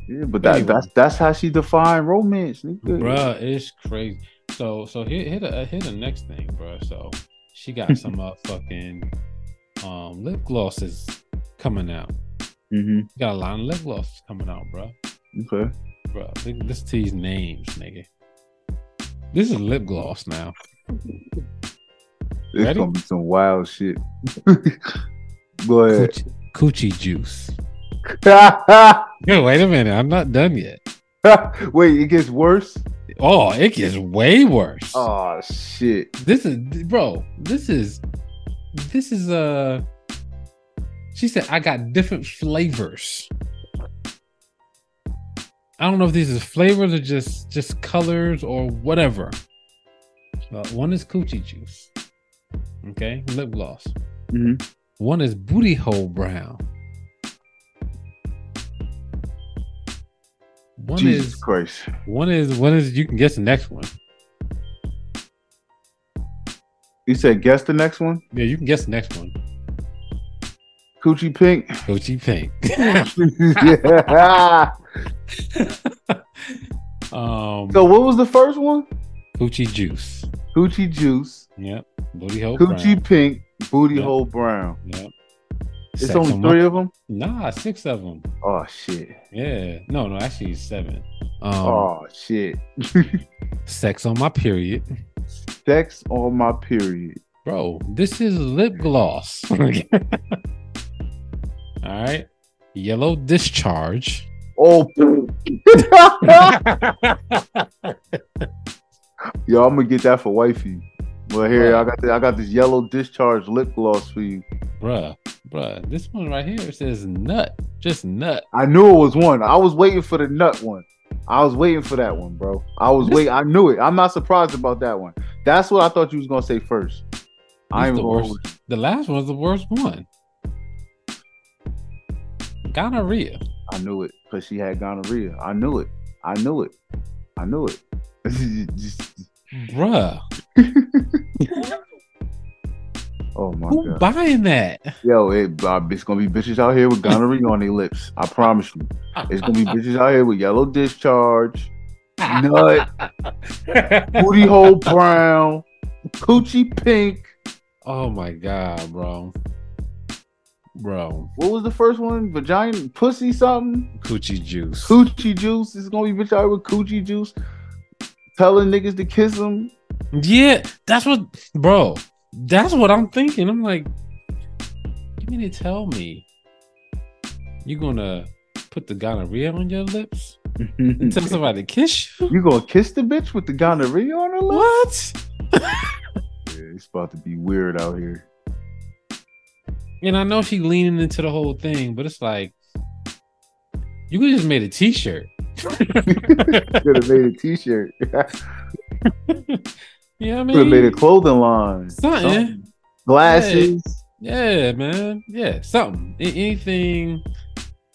Yeah, but that, Anyway. that's that's how she defined romance, nigga. Bruh, it's crazy. So so here here the here the next thing, bruh. So she got some uh, fucking um lip glosses coming out. Hmm She got a line of lip glosses coming out, bro. Okay. Listen to these names, nigga. This is lip gloss now. It's Ready? gonna be some wild shit. Go ahead. Coochie, coochie juice. Wait a minute, I'm not done yet. Wait, it gets worse. Oh, it gets way worse. Oh shit. This is bro, this is this is uh she said I got different flavors. I don't know if these is flavors or just just colors or whatever. One is coochie juice. Okay, lip gloss. Mhm. One is booty hole brown. One Jesus is Christ. one is one is you can guess the next one. You said guess the next one? Yeah, you can guess the next one. Coochie pink. Coochie pink. yeah. um, So what was the first one? coochie juice. Coochie juice, Yep. Booty hole. coochie brown. pink, booty Yeah. hole brown. Yep. It's Sex only on three my- of them. Nah, six of them. Oh shit. Yeah. No, no, actually seven. Um, oh shit. sex on my period, Sex on my period. bro. This is lip gloss. All right. Yellow discharge. Oh. Yo, I'm gonna get that for wifey. Well, here bruh. I got the, I got this yellow discharge lip gloss for you, bruh, bruh. This one right here says nut, just nut. I knew it was one. I was waiting for the nut one. I was waiting for that one, bro. I was waiting. I knew it. I'm not surprised about that one. That's what I thought you was gonna say first. I'm the worst. The last one's the worst one. Gonorrhea. I knew it because she had gonorrhea. I knew it. I knew it. I knew it. Bruh. oh my Who god. buying that? Yo, it, uh, it's gonna be bitches out here with gonorrhea on their lips. I promise you. It's gonna be bitches out here with yellow discharge, nut, booty hole brown, coochie pink. Oh my god, bro. Bro. What was the first one? Vagina pussy something? Coochie juice. Coochie juice. It's gonna be bitch out with coochie juice. Telling niggas to kiss them. Yeah, that's what bro. That's what I'm thinking. I'm like, you mean to tell me you're gonna put the gonorrhea on your lips? and tell somebody to kiss you? You gonna kiss the bitch with the gonorrhea on her lips? What? yeah, it's about to be weird out here. And I know she leaning into the whole thing, but it's like you could just made a t-shirt. could have made a t-shirt. yeah, I mean, could have made a clothing line. Something. something. Glasses. Yeah. yeah, man. Yeah, something. anything.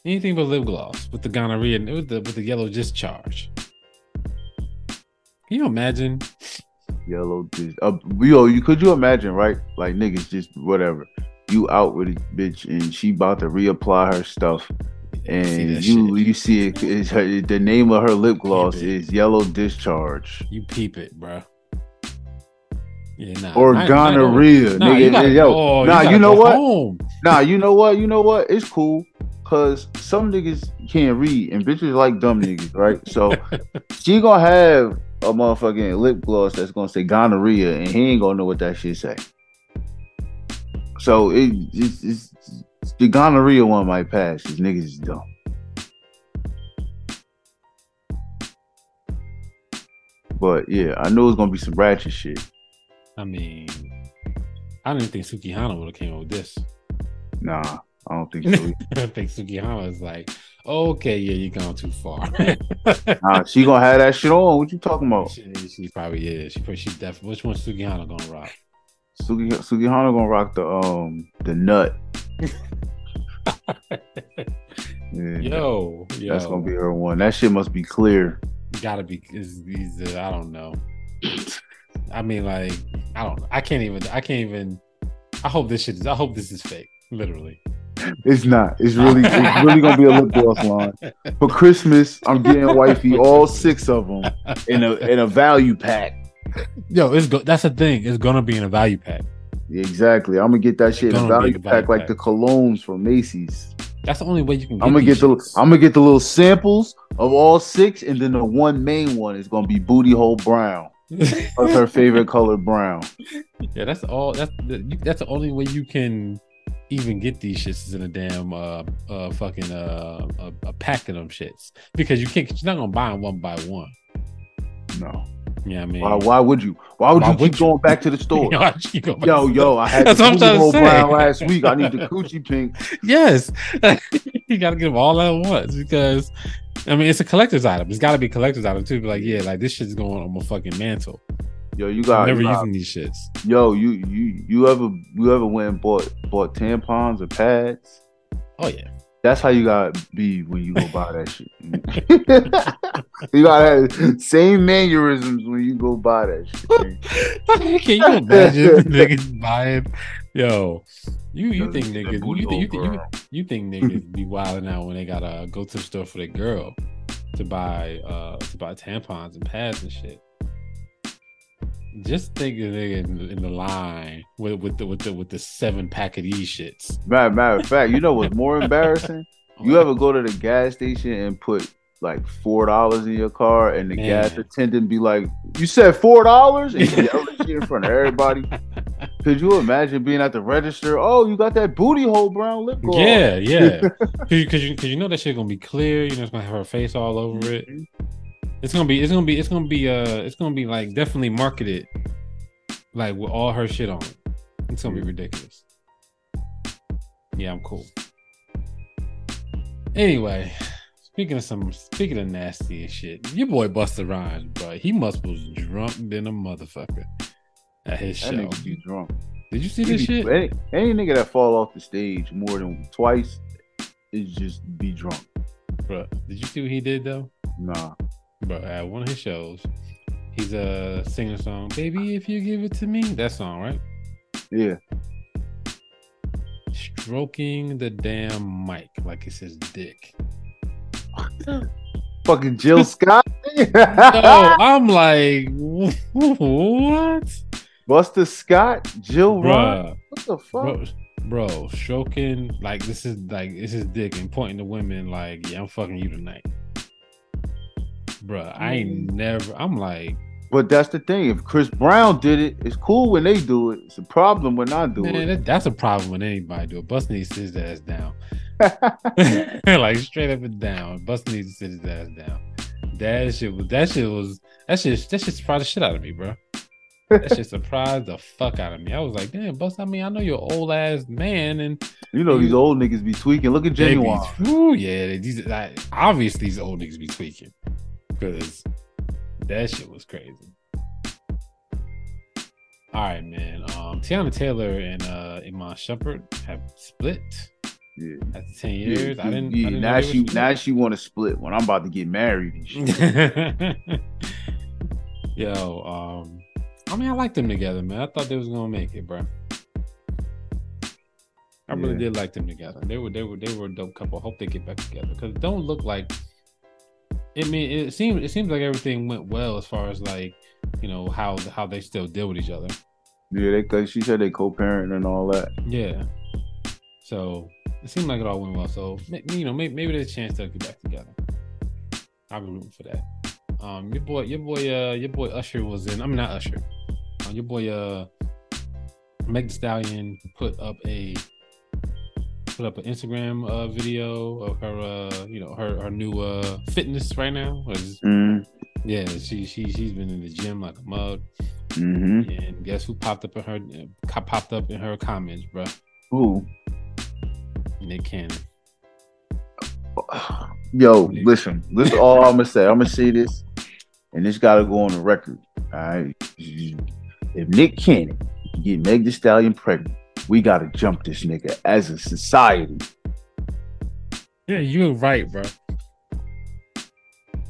Anything but lip gloss with the gonorrhea with the with the yellow discharge. Can you imagine? Yellow discharge. Uh, yo, you could you imagine, right? Like niggas just whatever you out with a bitch and she about to reapply her stuff and you shit. you see it is her the name of her lip gloss is yellow discharge you peep it bro yeah, nah, or gonorrhea, nah, nigga. Gotta, yo, oh, nah, you, you know what? Home. Nah, you know what? You know what? It's cool because some niggas can't read and bitches like dumb niggas, right? So she gonna have a motherfucking lip gloss that's gonna say gonorrhea, and he ain't gonna know what that shit say. So it, it's, it's, it's the gonorrhea one might pass. These niggas is dumb. But yeah, I knew it was gonna be some ratchet shit. I mean, I didn't think Sukihana would have came up with this. Nah, I don't think so. I think Sukihana is like, okay, yeah, you're going too far. nah, she gonna have that shit on. What you talking about? She, she probably is. She, she definitely. Which one Sukihana gonna rock? Sugi Sugihana gonna rock the um the nut. yeah, yo, yo, that's gonna be her one. That shit must be clear. Gotta be. Is, is, I don't know. I mean, like, I don't. I can't even. I can't even. I hope this shit. Is, I hope this is fake. Literally. It's not. It's really. it's really gonna be a lip gloss line for Christmas. I'm getting wifey all six of them in a in a value pack. Yo, it's go- that's the thing. It's gonna be in a value pack. Exactly. I'm gonna get that shit in a value, pack, pack, like the colognes from Macy's. That's the only way you can. Get I'm gonna get shits. the. I'm gonna get the little samples of all six, and then the one main one is gonna be booty hole brown. What's her favorite color? Brown. Yeah, that's all. That's the, that's the only way you can even get these shits is in a damn uh uh fucking uh a, a pack of them shits because you can't. You're not gonna buy them one by one. No. Yeah, I mean, why, why would you? Why would why you would keep you? going back to the store? yo, yo, I had That's the Coochie brown last week. I need the coochie pink. Yes, you got to get them all at once because, I mean, it's a collector's item. It's got to be a collector's item too. Be like, yeah, like this shit's going on my fucking mantle. Yo, you got never you got, using these shits. Yo, you you you ever you ever went and bought bought tampons or pads? Oh yeah. That's how you gotta be when you go buy that shit. you gotta have same mannerisms when you go buy that shit. Can you imagine niggas buying? Yo, you you think niggas you, think, you, you, you think niggas be wilding out when they gotta go to the store for their girl to buy uh to buy tampons and pads and shit. Just think of nigga in, in, the line with with the with the with the seven pack of these shits. Matter, matter of fact, you know what's more embarrassing? You ever go to the gas station and put like four dollars in your car, and the Man. gas attendant be like, "You said four dollars," and yell shit in front of everybody. Could you imagine being at the register? Oh, you got that booty hole brown lip gloss. Yeah, yeah. Because you, cause you know that shit gonna be clear. You know it's gonna have her face all over it. Mm-hmm. Mm-hmm. It's gonna be it's gonna be it's gonna be uh it's gonna be like definitely marketed like with all her shit on. It's gonna be ridiculous. Yeah, I'm cool. Anyway, speaking of some speaking of nasty and shit, your boy Busta Rhymes, bro, he must was drunk than a motherfucker at his That show. nigga be drunk. Did you see He this be- shit? Any, any nigga that fall off the stage more than twice is just be drunk. Bro, did you see what he did though? Nah. Bro, at one of his shows, he's uh, singing a song, Baby, if you give it to me. That song, right? Yeah. Stroking the damn mic like it's his dick. Fucking Jill Scott. So I'm like, what? Buster Scott, Jill Ron. What the fuck? bro, bro, stroking like this is like this is dick and pointing to women like, yeah, I'm fucking you tonight. Bruh, I ain't mm-hmm. never. I'm like, But that's the thing. If Chris Brown did it, it's cool when they do it. It's a problem when I do man, it. that, that's a problem when anybody do it. Bust needs to sit his ass down. like straight up and down. Bust needs to sit his ass down. That shit was that shit was that shit that shit surprised the shit out of me, bro. That shit surprised the fuck out of me. I was like, damn, Bust. I mean, I know you're old ass man, and you know these old niggas be tweaking. Look at Ginuwine. Ooh, yeah, these like, obviously these old niggas be tweaking because that shit was crazy. All right, man. Um, Teyana Taylor and uh Iman Shumpert have split Yeah. after ten years. I didn't. Yeah, I didn't now she now she want to split when I'm about to get married and shit. Yo, um, I mean, I like them together, man. I thought they was gonna make it, bro. I really Yeah. did like them together. They were, they were, they were a dope couple. Hope they get back together because it don't look like. I mean, it seems it seems like everything went well as far as like, you know how how they still deal with each other. yeah, they cause she said they co-parent and all that. Yeah. So it seemed like it all went well. So you know, maybe, maybe there's a chance they'll get back together. I'll be rooting for that. Um, your boy, your boy, uh, your boy Usher was in. I mean, not Usher. Uh, your boy, uh, Meg Thee Stallion put up a put up an Instagram uh video of her, uh, you know, her her new uh fitness right now. Was- Mm, yeah, she she she's been in the gym like a mug. hmm And guess who popped up in her uh, popped up in her comments, bro? Ooh. Nick Cannon. Yo, listen. This is all I'm gonna say. I'm gonna say this, and this gotta go on the record. All right. If Nick Cannon can get Meg Thee Stallion pregnant, we gotta jump this nigga as a society. Yeah, you're right, bro.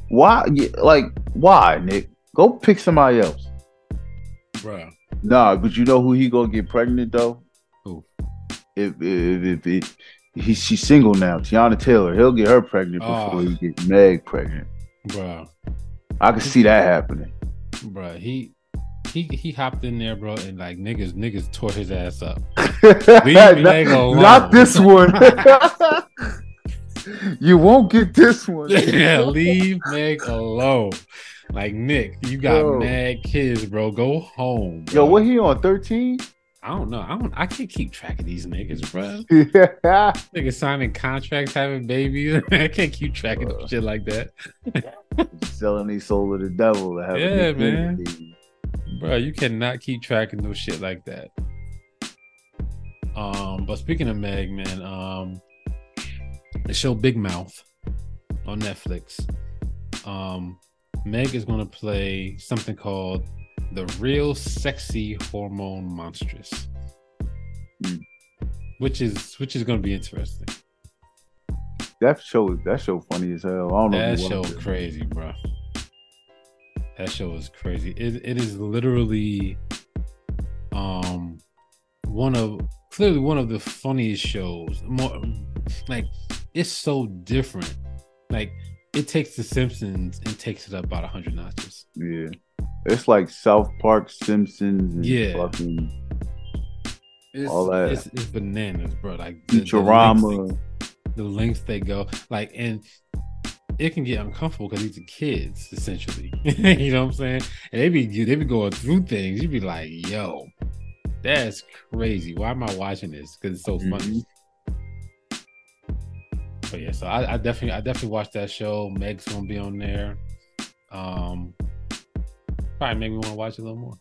Why? Like, why, Nick? Go pick somebody else. Bro. Nah, but you know who he gonna get pregnant though? Who? If if if, if, he, she's single now, Teyana Taylor, he'll get her pregnant before Oh. he get Meg pregnant. Bro. I can see that happening. Bro. He he he hopped in there, bro, and like niggas niggas tore his ass up. not, Meg alone. not this one. you won't get this one. yeah, leave Meg alone. Like Nick, you got Yo. mad kids, bro. Go home. Yo, bro. what he on? 13? I don't know. I don't. I can't keep track of these niggas, bro. yeah. Niggas signing contracts, having babies. I can't keep track of shit like that, Selling their soul to the devil to have Yeah, a man. baby. Bro. You cannot keep track of no shit like that. Um, but speaking of Meg, man, um, the show Big Mouth on Netflix. Um, Meg is going to play something called the Real Sexy Hormone Monstress, Hmm. which is which is going to be interesting. That show, is that show funny as hell. I don't know. That if show crazy, bro. That show is crazy. It it is literally um one of clearly one of the funniest shows. More like it's so different. Like it takes The Simpsons and takes it up about hundred notches. Yeah. It's like South Park, Simpsons, and Yeah. fucking It's, All that. It's, it's bananas, bro. Like the, the lengths Futurama. they- the lengths they go, like, and it can get uncomfortable because these are kids, essentially. you know what I'm saying? And they be they be going through things. You be like, yo, that's crazy. Why am I watching this? Because it's so funny. But yeah, so I, I definitely I definitely watched that show. Meg's gonna be on there. Um, probably make me want to watch a little more.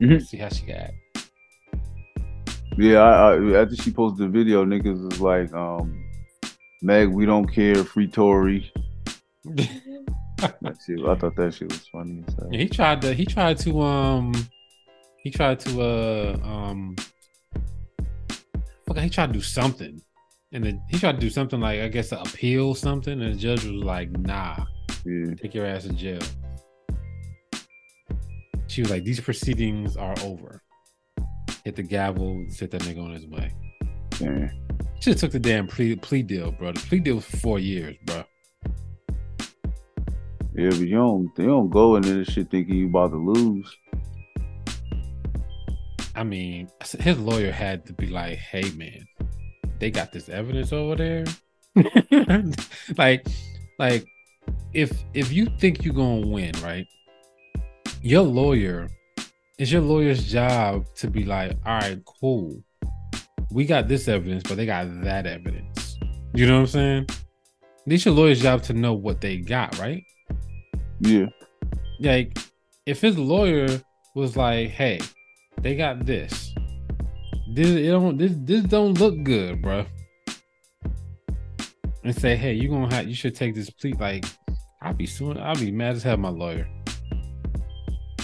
Mm-hmm. See how she got. Yeah, I, I, after she posted the video, niggas was like, um, Meg, we don't care, free Tory. Shit, I thought that shit was funny. So. Yeah, he tried to he tried to um he tried to uh um fuck he tried to do something. And then he tried to do something like I guess to appeal something, and the judge was like, nah, yeah. take your ass to jail. She was like, these proceedings are over. Hit the gavel, set that nigga on his way. Yeah. Should have took the damn plea, plea deal, bro. The plea deal was for four years, bro. Yeah, but you don't you don't go into this shit thinking you about to lose. I mean, his lawyer had to be like, "Hey, man, they got this evidence over there." like, like if if you think you're gonna win, right? Your lawyer, it's your lawyer's job to be like, "All right, cool, we got this evidence, but they got that evidence." You know what I'm saying? It's your lawyer's job to know what they got, right? Yeah. Like, if his lawyer was like, "Hey, they got this. This it don't this this don't look good, bro," and say, "Hey, you gonna have you should take this plea." Like, I'll be suing. I'll be mad as hell. My lawyer,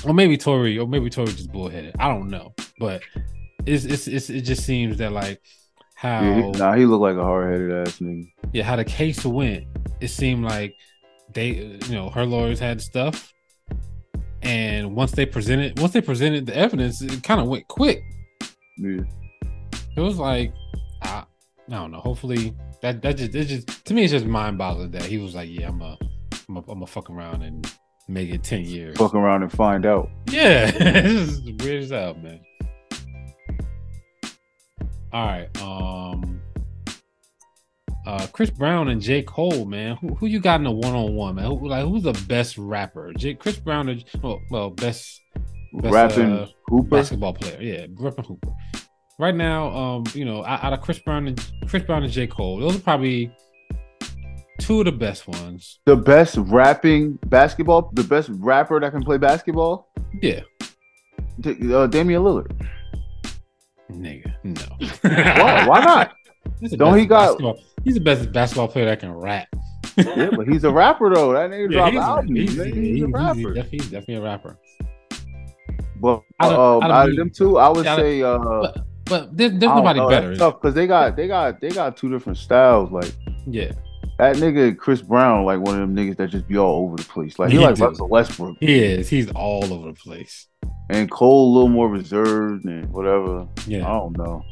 or maybe Tory, or maybe Tory just bullheaded. I don't know, but it's it's, it's it just seems that like how yeah, he, nah, he looked like a hard headed ass nigga. Yeah, how the case went. It seemed like they you know her lawyers had stuff. And once they presented once they presented the evidence it kind of went quick. Yeah. It was like I, I don't know. Hopefully that that just it just to me it's just mind-boggling that he was like yeah i'm a i'm a, I'm a fuck around and make it 10 years. Fuck around and find out. Yeah this is weird as hell man. All right um uh, Chris Brown and J. Cole, man. Who, who you got in a one on one, man? Who, like who's the best rapper? J- Chris Brown, or, well, well, best, best rapping uh, Hooper basketball player. Yeah, rapping Hooper. Right now, um, you know, out, of Chris Brown and Chris Brown and J. Cole, those are probably two of the best ones. The best rapping basketball, the best rapper that can play basketball. Yeah, uh, Damian Lillard. Nigga, no. why? Why not? Don't he got? He's the best basketball player that can rap. yeah, but he's a rapper though. That nigga yeah, drop albums. He's, he's, he's, a rapper. He's definitely, a rapper. But out of, um, out of them two, I would say. Uh, but, but there's, there's nobody know, better. tough because they got they got they got two different styles. Like yeah, that nigga Chris Brown, like one of them niggas that just be all over the place. Like he, he like Russell Westbrook. He is. He's all over the place. And Cole a little more reserved and whatever. Yeah, I don't know.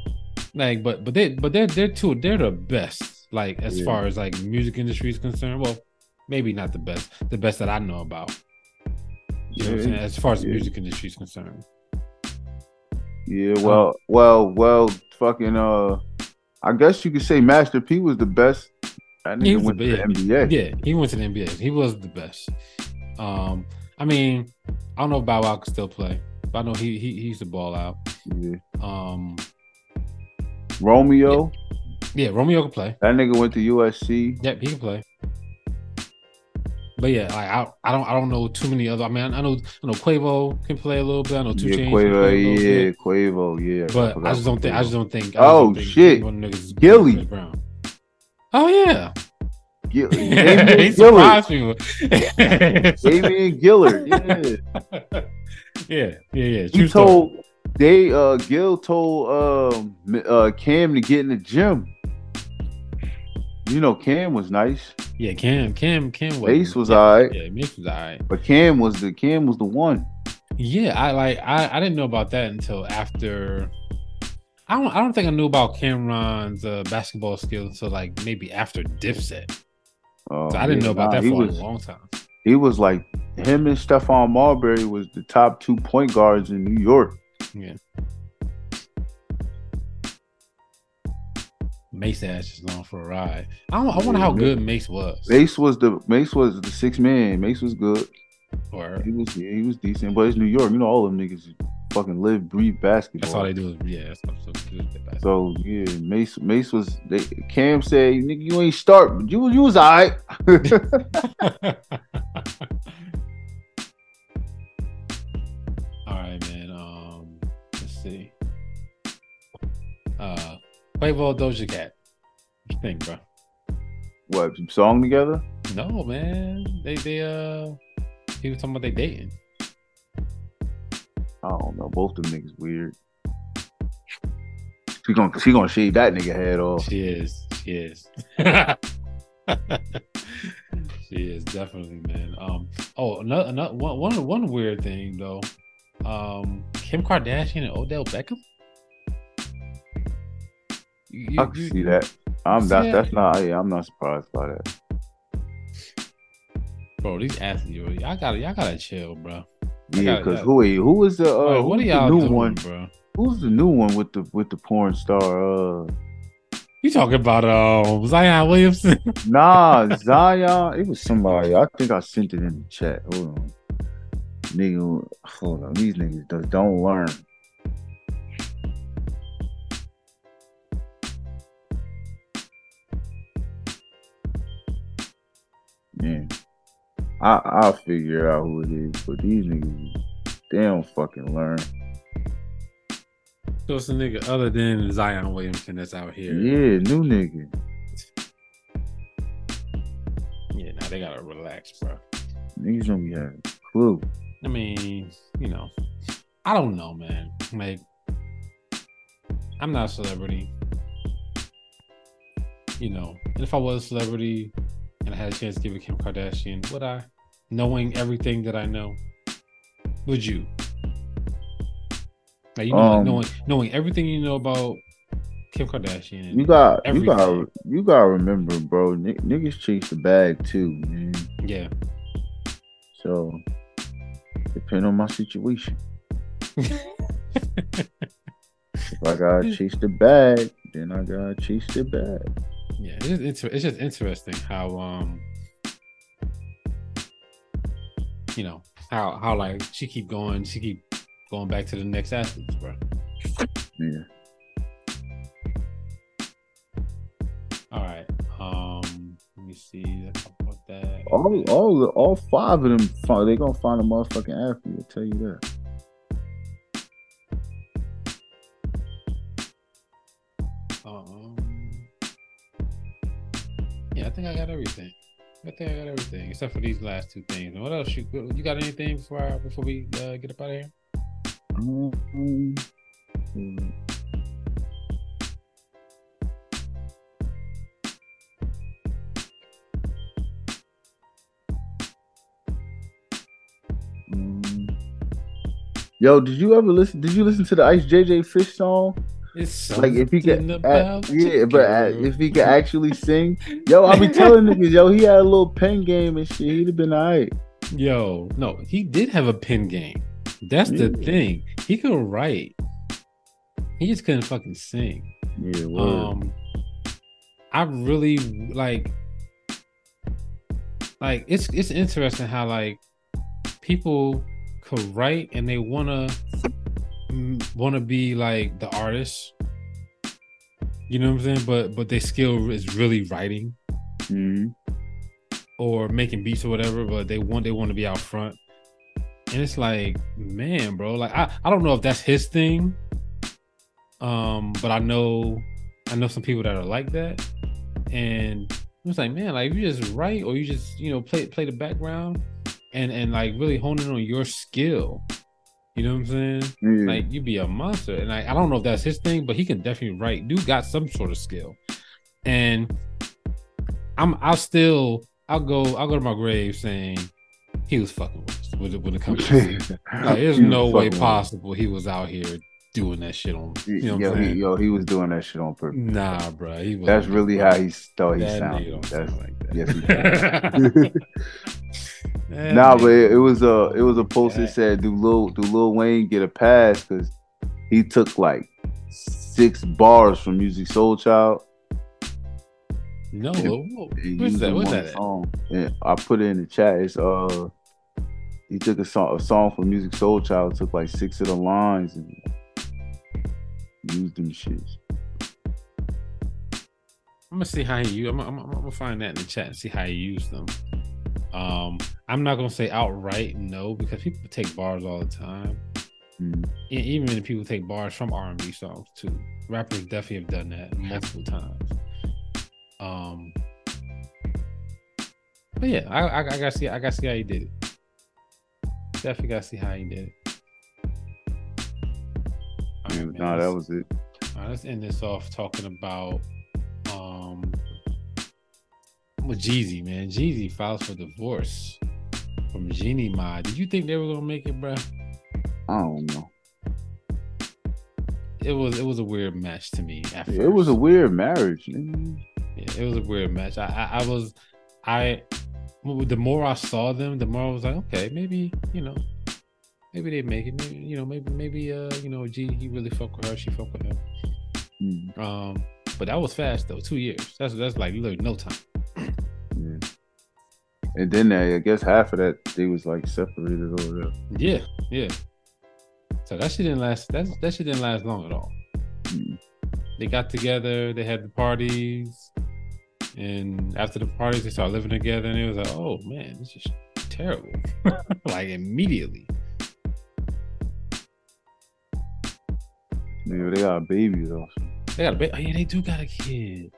Like, but but they but they're they're two. They're the best like as yeah. far as like music industry is concerned. Well, maybe not the best, the best that I know about. You know what I'm saying? As far as the music industry is concerned. Yeah, well, um, well, well, fucking uh I guess you could say Master P was the best. I think he went the, to yeah, the NBA. Yeah, he went to the NBA. He was the best. Um, I mean, I don't know if Bow Wow could still play, but I know he he, he used to ball out. Yeah. Um Romeo. Yeah. Romeo can play. That nigga went to USC. Yep, he can play. But yeah, like I, I don't I don't know too many other. I mean, I, know I know Quavo can play a little bit. I know Two yeah, Chainz. Quavo, yeah, bit. Quavo, yeah. But I, I just don't think. I just don't think. oh don't think shit, Gillie. Oh yeah. Gill- he surprised people. Damian Gillard. Yeah. yeah, yeah, yeah. True he told story. They uh Gil told um uh Cam to get in the gym. You know, Cam was nice. Yeah, Cam, Cam, Cam was. Mase was alright. Yeah, Mase was alright. But Cam was the Cam was the one. Yeah, I like I, I didn't know about that until after. I don't I don't think I knew about Cam'ron's uh, basketball skills until like maybe after Dipset. Oh, so I didn't yeah, know about nah, that for was, a long time. He was like him and Stephon Marbury was the top two point guards in New York. Yeah. Mase ass just on for a ride. I don't, I wonder how good Mase was. Mase was the Mase was the six man. Mase was good. Or he was yeah, he was decent. But it's New York. You know all them niggas fucking live, breathe basketball. That's all they do. Yeah, that's what so, so yeah, Mase Mase was they Cam said, nigga, you ain't start, but you you was all right, see. Uh, Quavo Doja Cat. What you think, bro? What some song together? No, man. They they uh, he was talking about they dating. I don't know. Both them niggas weird. She gonna she gonna shave that nigga head off. She is. She is. she is definitely, man. Um. Oh, another, another one, one, one weird thing though. Um, Kim Kardashian and Odell Beckham. You, I can you, see that. I'm that, that's not. Yeah, I'm not surprised by that. Bro, these athletes, y'all gotta, y'all gotta chill, bro. Yeah, because who who was the uh, what are y'all new doing, one, bro? Who's the new one with the with the porn star? Uh, you talking about uh, Zion Williamson? nah, Zion. It was somebody. I think I sent it in the chat. Hold on, nigga. Hold on. These niggas just don't learn. Man, I I'll figure out who it is, but these niggas they don't fucking learn. So it's a nigga other than Zion Williamson that's out here. Yeah, new nigga. Yeah, now they gotta relax, bro. Niggas don't be having clue. I mean, you know, I don't know, man. Like, I'm not a celebrity. You know, and if I was a celebrity and I had a chance to give it Kim Kardashian, would I? Knowing everything that I know, would you? Like, you know, um, knowing knowing everything you know about Kim Kardashian. You got everything. you got you got to remember, bro. N- niggas chase the bag too, man. Yeah. So, depend on my situation. if I gotta chase the bag, then I gotta chase the bag. Yeah, it's just, it's just interesting how um, you know how how like she keep going, she keep going back to the next athletes, bro. Yeah. All right. Um, let me see. That. All, all, all five of them, they gonna find a motherfucking athlete. I'll tell you that. Um. Yeah, I think I got everything. I think I got everything except for these last two things. what else? You you got anything before I, before we uh, get up out of here? Um, Yo, did you ever listen? Did you listen to the Ice JJ Fish song? It's like if he could, yeah, but if he could actually sing, yo, I'll be telling niggas, yo, he had a little pen game and shit. He'd have been alright. Yo, no, he did have a pen game. That's yeah. the thing. He could write. He just couldn't fucking sing. Yeah. Word. Um, I really like. Like it's it's interesting how like people could write and they wanna wanna be like the artist. You know what I'm saying? But but their skill is really writing. Mm-hmm. Or making beats or whatever, but they want they want to be out front. And it's like, man, bro, like I, I don't know if that's his thing. Um, but I know I know some people that are like that. And it's like, man, like you just write or you just, you know, play play the background and and like really honing on your skill. You know what I'm saying? Like you'd be a monster. And I, I don't know if that's his thing, but he can definitely write. Dude got some sort of skill. And I'm I'll still I'll go I'll go to my grave saying he was fucking with us when it, when it comes to like, there's no way possible he was out here doing that shit on you know yo, he, yo, he was doing that shit on purpose. Nah, bro. He was That's really how he thought he sounded. That's, sound like that. Yes, he nah, but it, it, was a it was a post that said, "Do Lil Do Lil Wayne get a pass?" Because he took like six bars from Musiq Soulchild. No, what's that? What's that? Song. And I put it in the chat. It's uh, he took a song, a song from Musiq Soulchild, took like six of the lines and used them shits. I'm gonna see how you. I'm, I'm, I'm, gonna find that in the chat and see how you use them. Um, I'm not gonna say outright no because people take bars all the time. Mm. Even when people take bars from R and B songs too, rappers definitely have done that multiple times. Um, but yeah, I, I, I gotta see, I gotta see how he did it. Definitely gotta see how he did it. Right, nah, that was it. All right, let's end this off talking about um with Jeezy, man. Jeezy files for divorce from Jeannie Mai. Did you think they were gonna make it, bro? I don't know. It was it was a weird match to me. Yeah, it was a weird marriage. Man. Yeah, it was a weird match. I, I, I was I the more I saw them, the more I was like, okay, maybe you know, maybe they make it. Maybe you know, maybe maybe uh you know, G he really fuck with her, she fuck with him. Mm. Um, but that was fast though. Two years. That's that's like literally no time. And then I guess half of that they was like separated or whatever. Yeah, yeah. So that shit didn't last. That that shit didn't last long at all. Mm. They got together. They had the parties, and after the parties, they started living together. And it was like, oh man, this is terrible. like immediately. Yeah, they got a baby though. They got a baby. Oh, yeah, they do got a kid.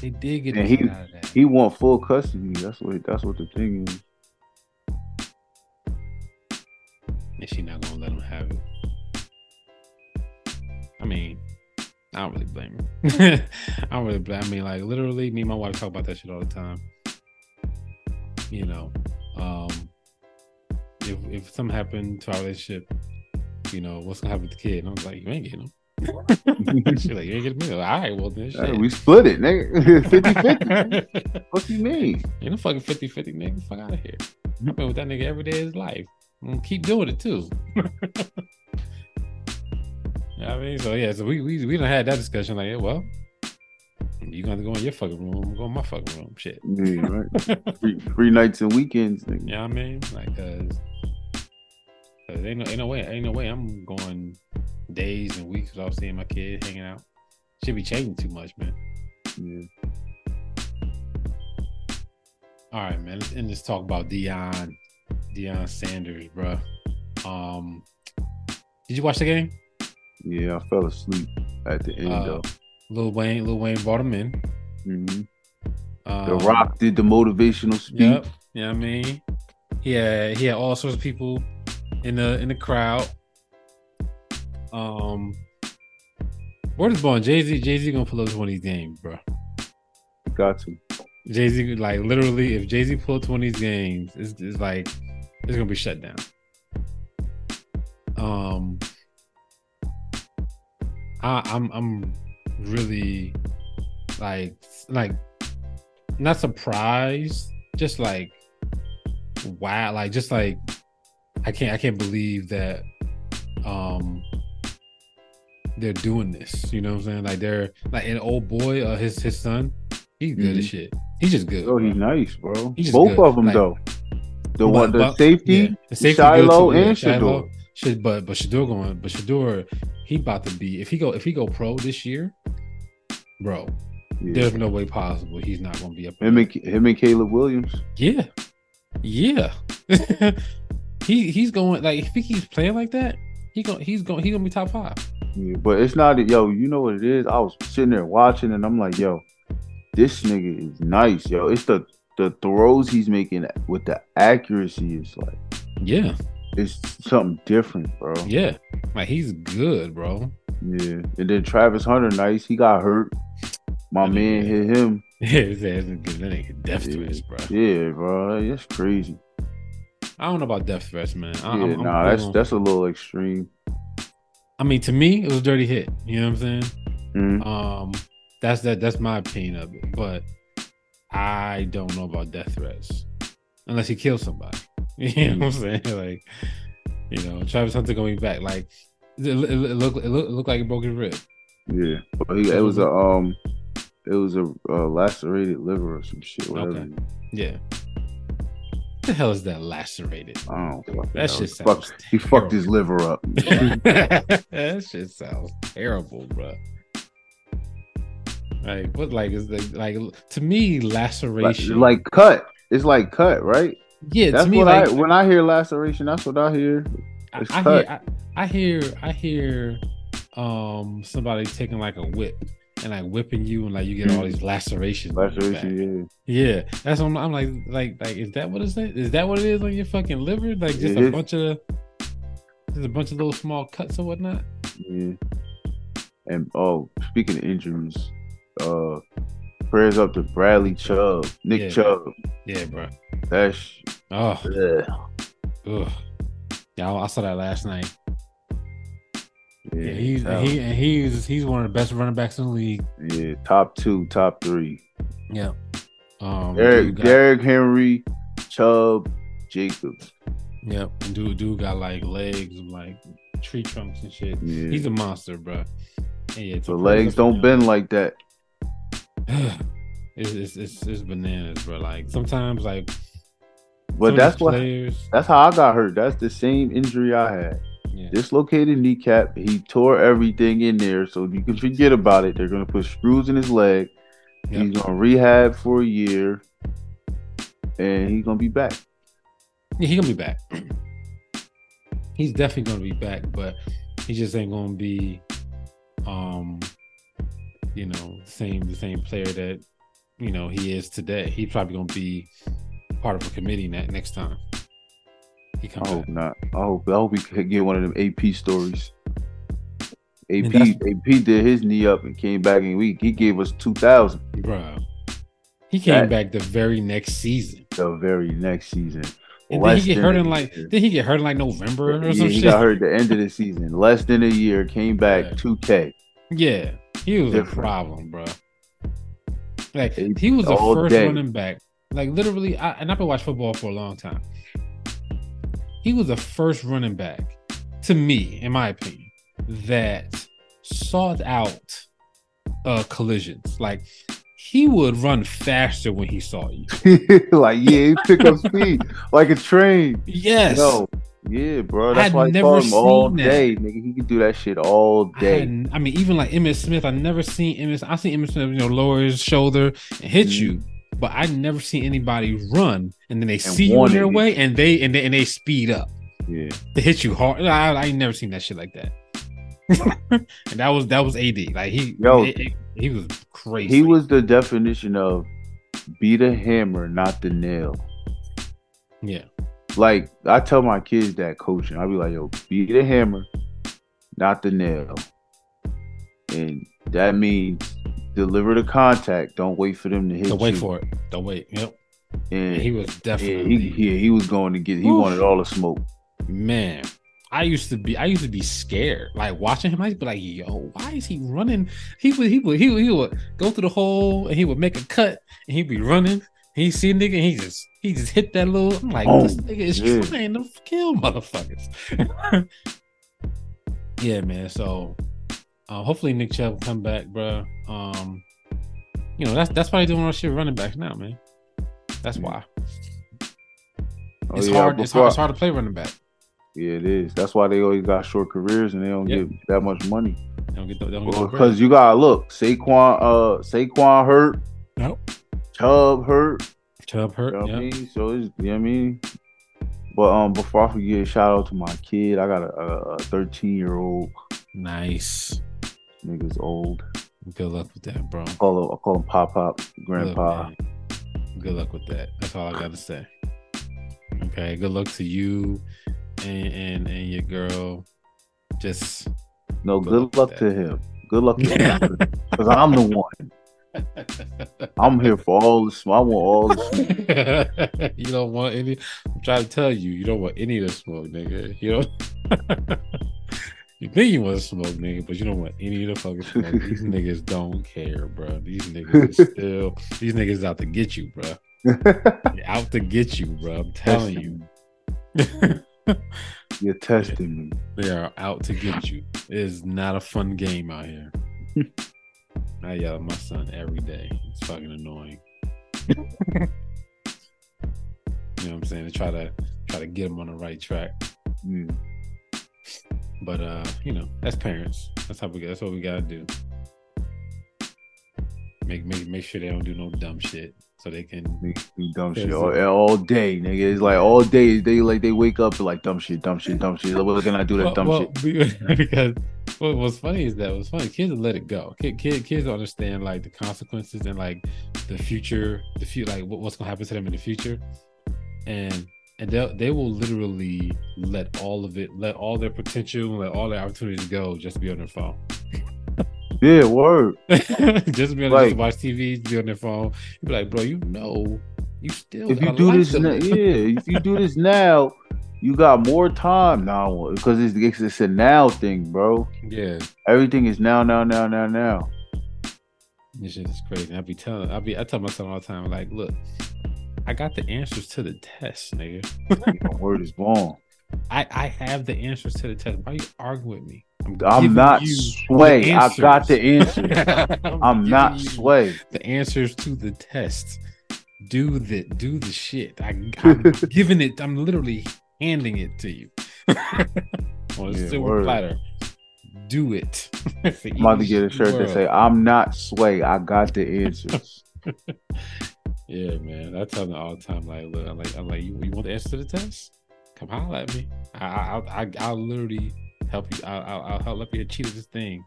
They did get and he, He want full custody. That's what. That's what the thing is. And she not gonna let him have it. I mean, I don't really blame her. I don't really blame. I mean, like literally, me and my wife talk about that shit all the time. You know, um, if if something happened to our relationship, you know, what's gonna happen with the kid? And I was like, you ain't getting him. She's like, you ain't getting me. All right, well then shit. we split it, nigga. 50 50. what do you mean? Ain't no fucking 50 50, nigga. Fuck out of here. I've been with that nigga every day of his life. I'm gonna keep doing it too. I mean, so yeah, so we we we don't had that discussion like, yeah, well, you gonna go in your fucking room, I'm going in my fucking room, shit. Yeah, right. three, three nights and weekends. Nigga. Yeah, you know I mean, like, cause, cause ain't no ain't no way ain't no way I'm going days and weeks without seeing my kid hanging out. Should be changing too much, man. Yeah. All right, man. Let's end this talk about Deion, Deion Sanders, bro. Um, did you watch the game? Yeah, I fell asleep at the end uh, though. Lil Wayne, Lil Wayne brought him in. Mm-hmm. Um, the Rock did the motivational speech. Yep. Yeah, you know I mean, he had he had all sorts of people in the in the crowd. Um, where is Bond? Jay Z, Jay Z gonna pull up one of these games, bro. Got to. Jay Z, like literally, if Jay Z pull up one of these games, it's, it's like it's gonna be shut down. Um, I, I'm I'm really like like not surprised, just like wow, like just like I can't I can't believe that um they're doing this. You know what I'm saying? Like they're like an old boy, uh, his his son, he's good mm-hmm. as shit. He's just good. Oh, he's nice, bro. He's Both good. of them like, though. The but, one, the but, safety, yeah, the safety Shiloh and. Should but but Shedeur going, but Shedeur he about to be if he go if he go pro this year, bro. Yeah. There's no way possible he's not going to be up. Him and, him and Caleb Williams. Yeah, yeah. he he's going like if he keeps playing like that, he going he's going he's gonna be top five. Yeah, but it's not yo. You know what it is? I was sitting there watching, and I'm like, yo, this nigga is nice, yo. It's the the throws he's making with the accuracy is like, yeah, it's something different, bro. Yeah, like he's good, bro. Yeah, and then Travis Hunter, nice. He got hurt. My man hit him. Yeah, that nigga death yeah. threats, bro. Yeah, bro, that's crazy. I don't know about death threats, man. I, yeah, I'm, nah, I'm, that's that's a little extreme. I mean, to me, it was a dirty hit. You know what I'm saying? Mm-hmm. Um, that's that. That's my opinion of it. But I don't know about death threats unless he kills somebody. You know what I'm saying? Like, you know, Travis Hunter going back. Like, it, it, it looked it looked, it looked like a broken rib. Yeah, but he, it was a um, it was a, a lacerated liver or some shit. Whatever. Okay. Yeah. The hell is that lacerated? Fuck that shit sounds. Fuck, he fucked his liver up. that shit sounds terrible, bro. Like what? Like is like, like to me laceration? Like, like cut. It's like cut, right? Yeah, that's me, what like, I when I hear laceration. That's what I hear. I, I hear, I, I hear, I hear, um, somebody taking like a whip and like whipping you, and like you get all these lacerations. Laceration, yeah. Yeah, that's what I'm, I'm, like, like, like, is that what it's is that what it is on your fucking liver? Like just it a is. bunch of, just a bunch of little small cuts or whatnot. Yeah. And oh, speaking of injuries, uh, prayers up to Bradley Chubb, Nick yeah, Chubb. Yeah, bro. That's oh, yeah. Ugh. Yeah, I saw that last night. Yeah, he's he and he's he's one of the best running backs in the league. Yeah, top two, top three. Yeah. Um, Derrick, got, Derrick Henry, Chubb, Jacobs. Yep, and dude, dude got like legs like tree trunks and shit. Yeah. He's a monster, bro. yeah, the legs don't bend like that. it's, it's, it's it's bananas, bro. Like sometimes, like, but that's what players... that's how I got hurt. That's the same injury I had. Yeah. Dislocated kneecap. He tore everything in there, so you can forget about it. They're gonna put screws in his leg. Yep. He's gonna rehab for a year, and he's gonna be back. Yeah, he's gonna be back. he's definitely gonna be back, but he just ain't gonna be, um, you know, same the same player that you know he is today. He's probably gonna be part of a committee next time. He I hope oh, back. not. I hope I hope we could get one of them AP stories. AP AP did his knee up and came back and week. He gave us two thousand. Bro. He came that, back the very next season. The very next season. And then he get hurt in like did he get hurt in like November or yeah, some he shit? got hurt at the end of the season. Less than a year, came back two yeah. K. Yeah, he was Different. a problem, bro. Like he was the first day. running back. Like literally, I, and I've been watching football for a long time. He was the first running back, to me, in my opinion, that sought out uh collisions. Like he would run faster when he saw you. like yeah, he pick up speed like a train. Yes. No, yeah, bro. That's why I call him all that. day, nigga. He could do that shit all day. I, I, mean, even like Emmitt Smith, I never seen Emmitt. I seen Emmitt Smith, you know, lower his shoulder and hit mm. you, but I never seen anybody run and then they and see you in their way and they and they and they speed up. Yeah, to hit you hard. I, I ain't never seen that shit like that. and that was that was AD. Like he, yo, it, it, he was crazy. He was the definition of beat a hammer, not the nail. Yeah. Like I tell my kids that coaching, I'll be like, yo, beat the hammer, not the nail. And that means deliver the contact. Don't wait for them to hit. Don't wait for it. Don't wait. Yep. And he was definitely yeah, he, yeah, he was going to get he Oof. wanted all the smoke. Man, I used to be I used to be scared. Like watching him, I'd be like, yo, why is he running? He would he would he would, he would go through the hole and he would make a cut and he'd be running. He see a nigga and he just he just hit that little. I'm like, oh, this nigga is yeah. trying to kill motherfuckers. yeah, man. So uh, hopefully Nick Chubb will come back, bro. Um, you know that's that's why they doing all shit running backs now, man. That's why. Oh, it's yeah, hard. It's hard. It's hard to play running back. Yeah, it is. That's why they always got short careers and they don't yep. get that much money. They don't get because you gotta look. Saquon, uh, Saquon hurt. Nope. Chubb hurt. Chubb hurt. You know yep. I mean? So it's you know what I mean. But um, before I forget, shout out to my kid. I got a 13 year old. Nice. Nigga's old. Good luck with that, bro. I call him, I call him Pop Pop, Grandpa. Good, good luck with that. That's all I gotta say. Okay. Good luck to you and and, and your girl. Just no. Good, good luck, luck to him. Good luck to him because I'm the one. I'm here for all the smoke. I want all the smoke. you don't want any. I'm trying to tell you, you don't want any of the smoke, nigga. You don't. you think you want to smoke, nigga, but you don't want any of the fucking smoke. These niggas don't care, bro. These niggas still. These niggas out to get you, bro. out to get you, bro. I'm telling you. You're testing me. They are out to get you. It is not a fun game out here. I yell at my son every day. It's fucking annoying. you know what I'm saying? To try to try to get him on the right track. Mm. But uh, you know, as parents, that's how we that's what we gotta do. Make make make sure they don't do no dumb shit. so they can do dumb shit all, all, day, nigga. It's like all day they like they wake up like dumb shit, dumb shit, dumb shit. Like, what can I do that well, dumb well, shit? Because what was funny is that what's funny. Kids let it go. Kid, kid, kids understand like the consequences and like the future, the future, like what, what's gonna happen to them in the future, and and they they will literally let all of it, let all their potential, let all their opportunities go, just be on their phone. Yeah, word. just be on like, to watch TV, be on their phone. You be like, bro, you know, you still. If you do this, na- yeah, if you do this now, you got more time now because it's, it's a now thing, bro. Yeah, everything is now, now, now, now, now. This shit is crazy. I be telling, I be, I tell myself all the time, like, look, I got the answers to the test, nigga. My word is wrong. I I have the answers to the test. Why are you arguing with me? I'm, I'm not sway. I got the answer. I'm, I'm not sway. The answers to the test. Do the do the shit. I, am giving it. I'm literally handing it to you on a yeah, silver word. platter. Do it. I'm about to get a shirt world. that say, "I'm not sway. I got the answers." Yeah, man. I tell them all the time. Like, look, I'm like, I'm like, you, you want the answer to the test? Come holler at me. I, I, I, I'll literally help you. I'll, I'll, I'll help you achieve this thing,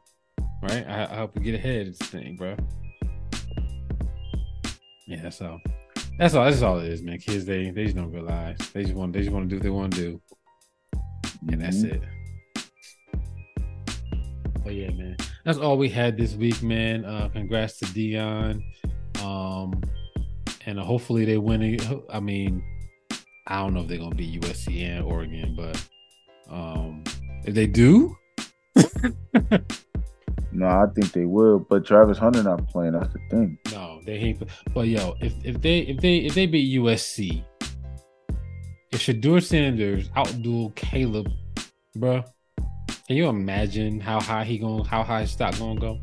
right? I, will help you get ahead of this thing, bro. Yeah, so that's all. That's all it is, man. Kids, they they just don't realize. They just want they just want to do what they want to do, and that's mm-hmm. it. But yeah, man, that's all we had this week, man. Uh, congrats to Deion, um, and hopefully they win. I mean, I don't know if they're gonna be USC and Oregon, but um, if they do, no, I think they will. But Travis Hunter not playing. That's the thing. No, they hate. But yo, if if they if they if they beat USC, if Shedeur Sanders outduel Caleb, bro, can you imagine how high he going? How high his stock gonna go?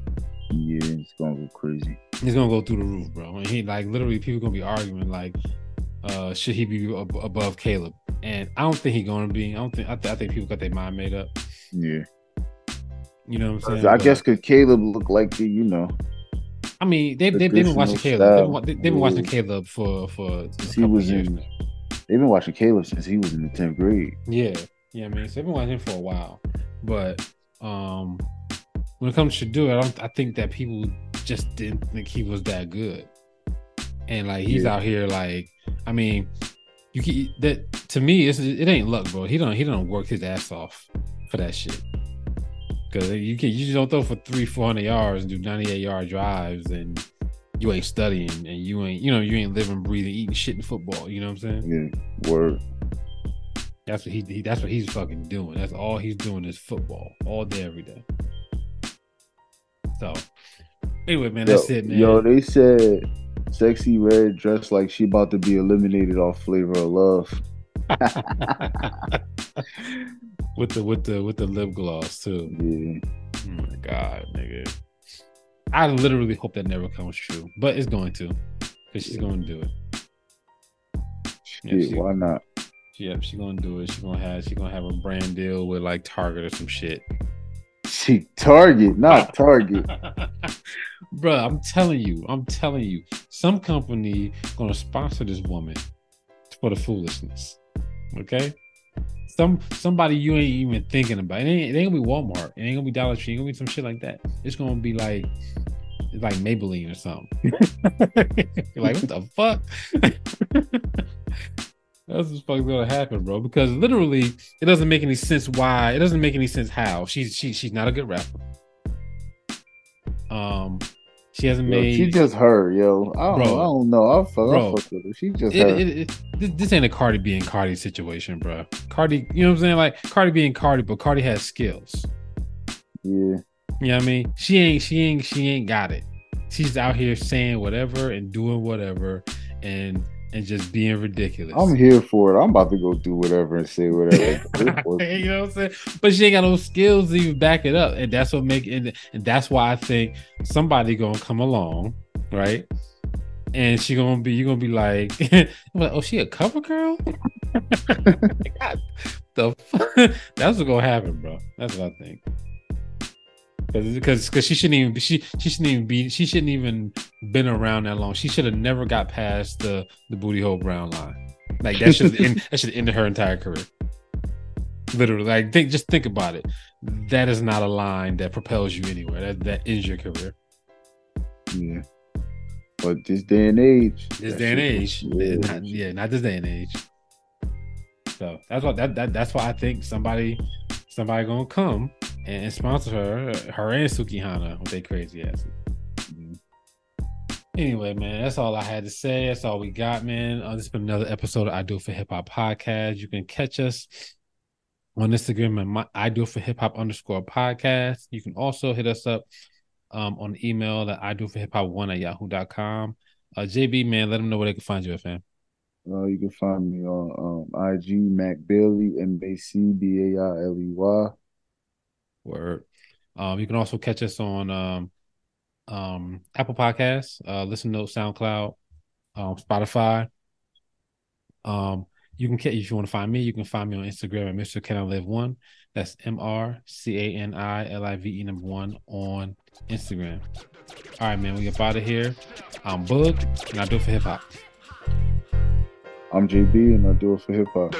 Yeah, it's gonna go crazy. It's gonna go through the roof, bro. And he like literally people gonna be arguing like, uh, should he be ab- above Caleb? And I don't think he's gonna be. I don't think. I, th- I think people got their mind made up. Yeah. You know what I'm saying? I but, guess because Caleb looked like the, you know. I mean, they, the they, they've been watching Caleb. They've, they, been watching Caleb for for he was in. Now. They've been watching Caleb since he was in the tenth grade. Yeah, yeah. I mean, so they've been watching him for a while, but um, when it comes to do it, I don't. I think that people just didn't think he was that good, and like he's yeah. out here like, I mean, you can, that to me it's, it ain't luck, bro. He don't he don't work his ass off for that shit. Cause you can you just don't throw for three four hundred yards and do ninety eight yard drives and you ain't studying and you ain't you know you ain't living breathing eating shit in football. You know what I'm saying? Yeah, word. That's what he, he that's what he's fucking doing. That's all he's doing is football all day every day. So anyway, man, that's yo, it, man. Yo, they said Sexyy Red dressed like she about to be eliminated off Flavor of Love. with the with the with the lip gloss too. Yeah. Oh my god, nigga. I literally hope that never comes true, but it's going to, because she's going to do it. Shit, yeah, why not? Yep, she's gonna do it. She's gonna have she's gonna have a brand deal with like Target or some shit. She Target, not Target. Bro, I'm telling you, I'm telling you, some company gonna sponsor this woman for the foolishness. Okay? Some somebody you ain't even thinking about. It ain't, it ain't gonna be Walmart. It ain't gonna be Dollar Tree. It ain't gonna be some shit like that. It's gonna be like like Maybelline or something. You're like, what the fuck? That's what's fucking gonna happen, bro. Because literally, it doesn't make any sense why. It doesn't make any sense how she's she she's not a good rapper. Um, she hasn't yo, made. She just her, yo. I don't, bro, I don't know. I fuck, bro, I fuck with her. She just it, her. It, it, this ain't a Cardi being Cardi situation, bro. Cardi, you know what I'm saying? Like Cardi being Cardi, but Cardi has skills. Yeah. You know what I mean? She ain't. She ain't. She ain't got it. She's out here saying whatever and doing whatever, and and just being ridiculous. I'm here for it. I'm about to go do whatever and say whatever. you know what I'm saying? But she ain't got no skills to even back it up, and that's what make it. And that's why I think somebody gonna come along, right? And she gonna be, you gonna be like, like oh, she a cover girl? God, the fuck? that's what's gonna happen, bro. That's what I think. Because because she shouldn't even she she shouldn't even be she shouldn't even been around that long. She should have never got past the the booty hole brown line. Like that should end, that should end her entire career. Literally, like think just think about it. That is not a line that propels you anywhere. That that ends your career. Yeah. But this day and age. This day and age. Yeah. Not, yeah, not this day and age. So that's what that, that that's why I think somebody somebody gonna come and, sponsor her, her and Sukihana with their crazy asses. Mm-hmm. Anyway, man, that's all I had to say. That's all we got, man. Uh, this has been another episode of I Do for Hip Hop podcast. You can catch us on Instagram and my I Do for Hip Hop underscore podcast. You can also hit us up um, on email that I Do for Hip Hop one at yahoo.com. Uh, JB, man, let them know where they can find you at, fam. Uh, you can find me on um, IG Mac Bailey M A C B A I L E Y. Word. Um, you can also catch us on um, um, Apple Podcasts, uh, Listen Note, SoundCloud, um, Spotify. Um, you can if you want to find me, you can find me on Instagram at Mr. Can I Live One. That's M R C A N I L I V E number one on Instagram. All right, man, we get out of here. I'm Boog, and I do it for hip hop. I'm JB, and I do it for hip hop.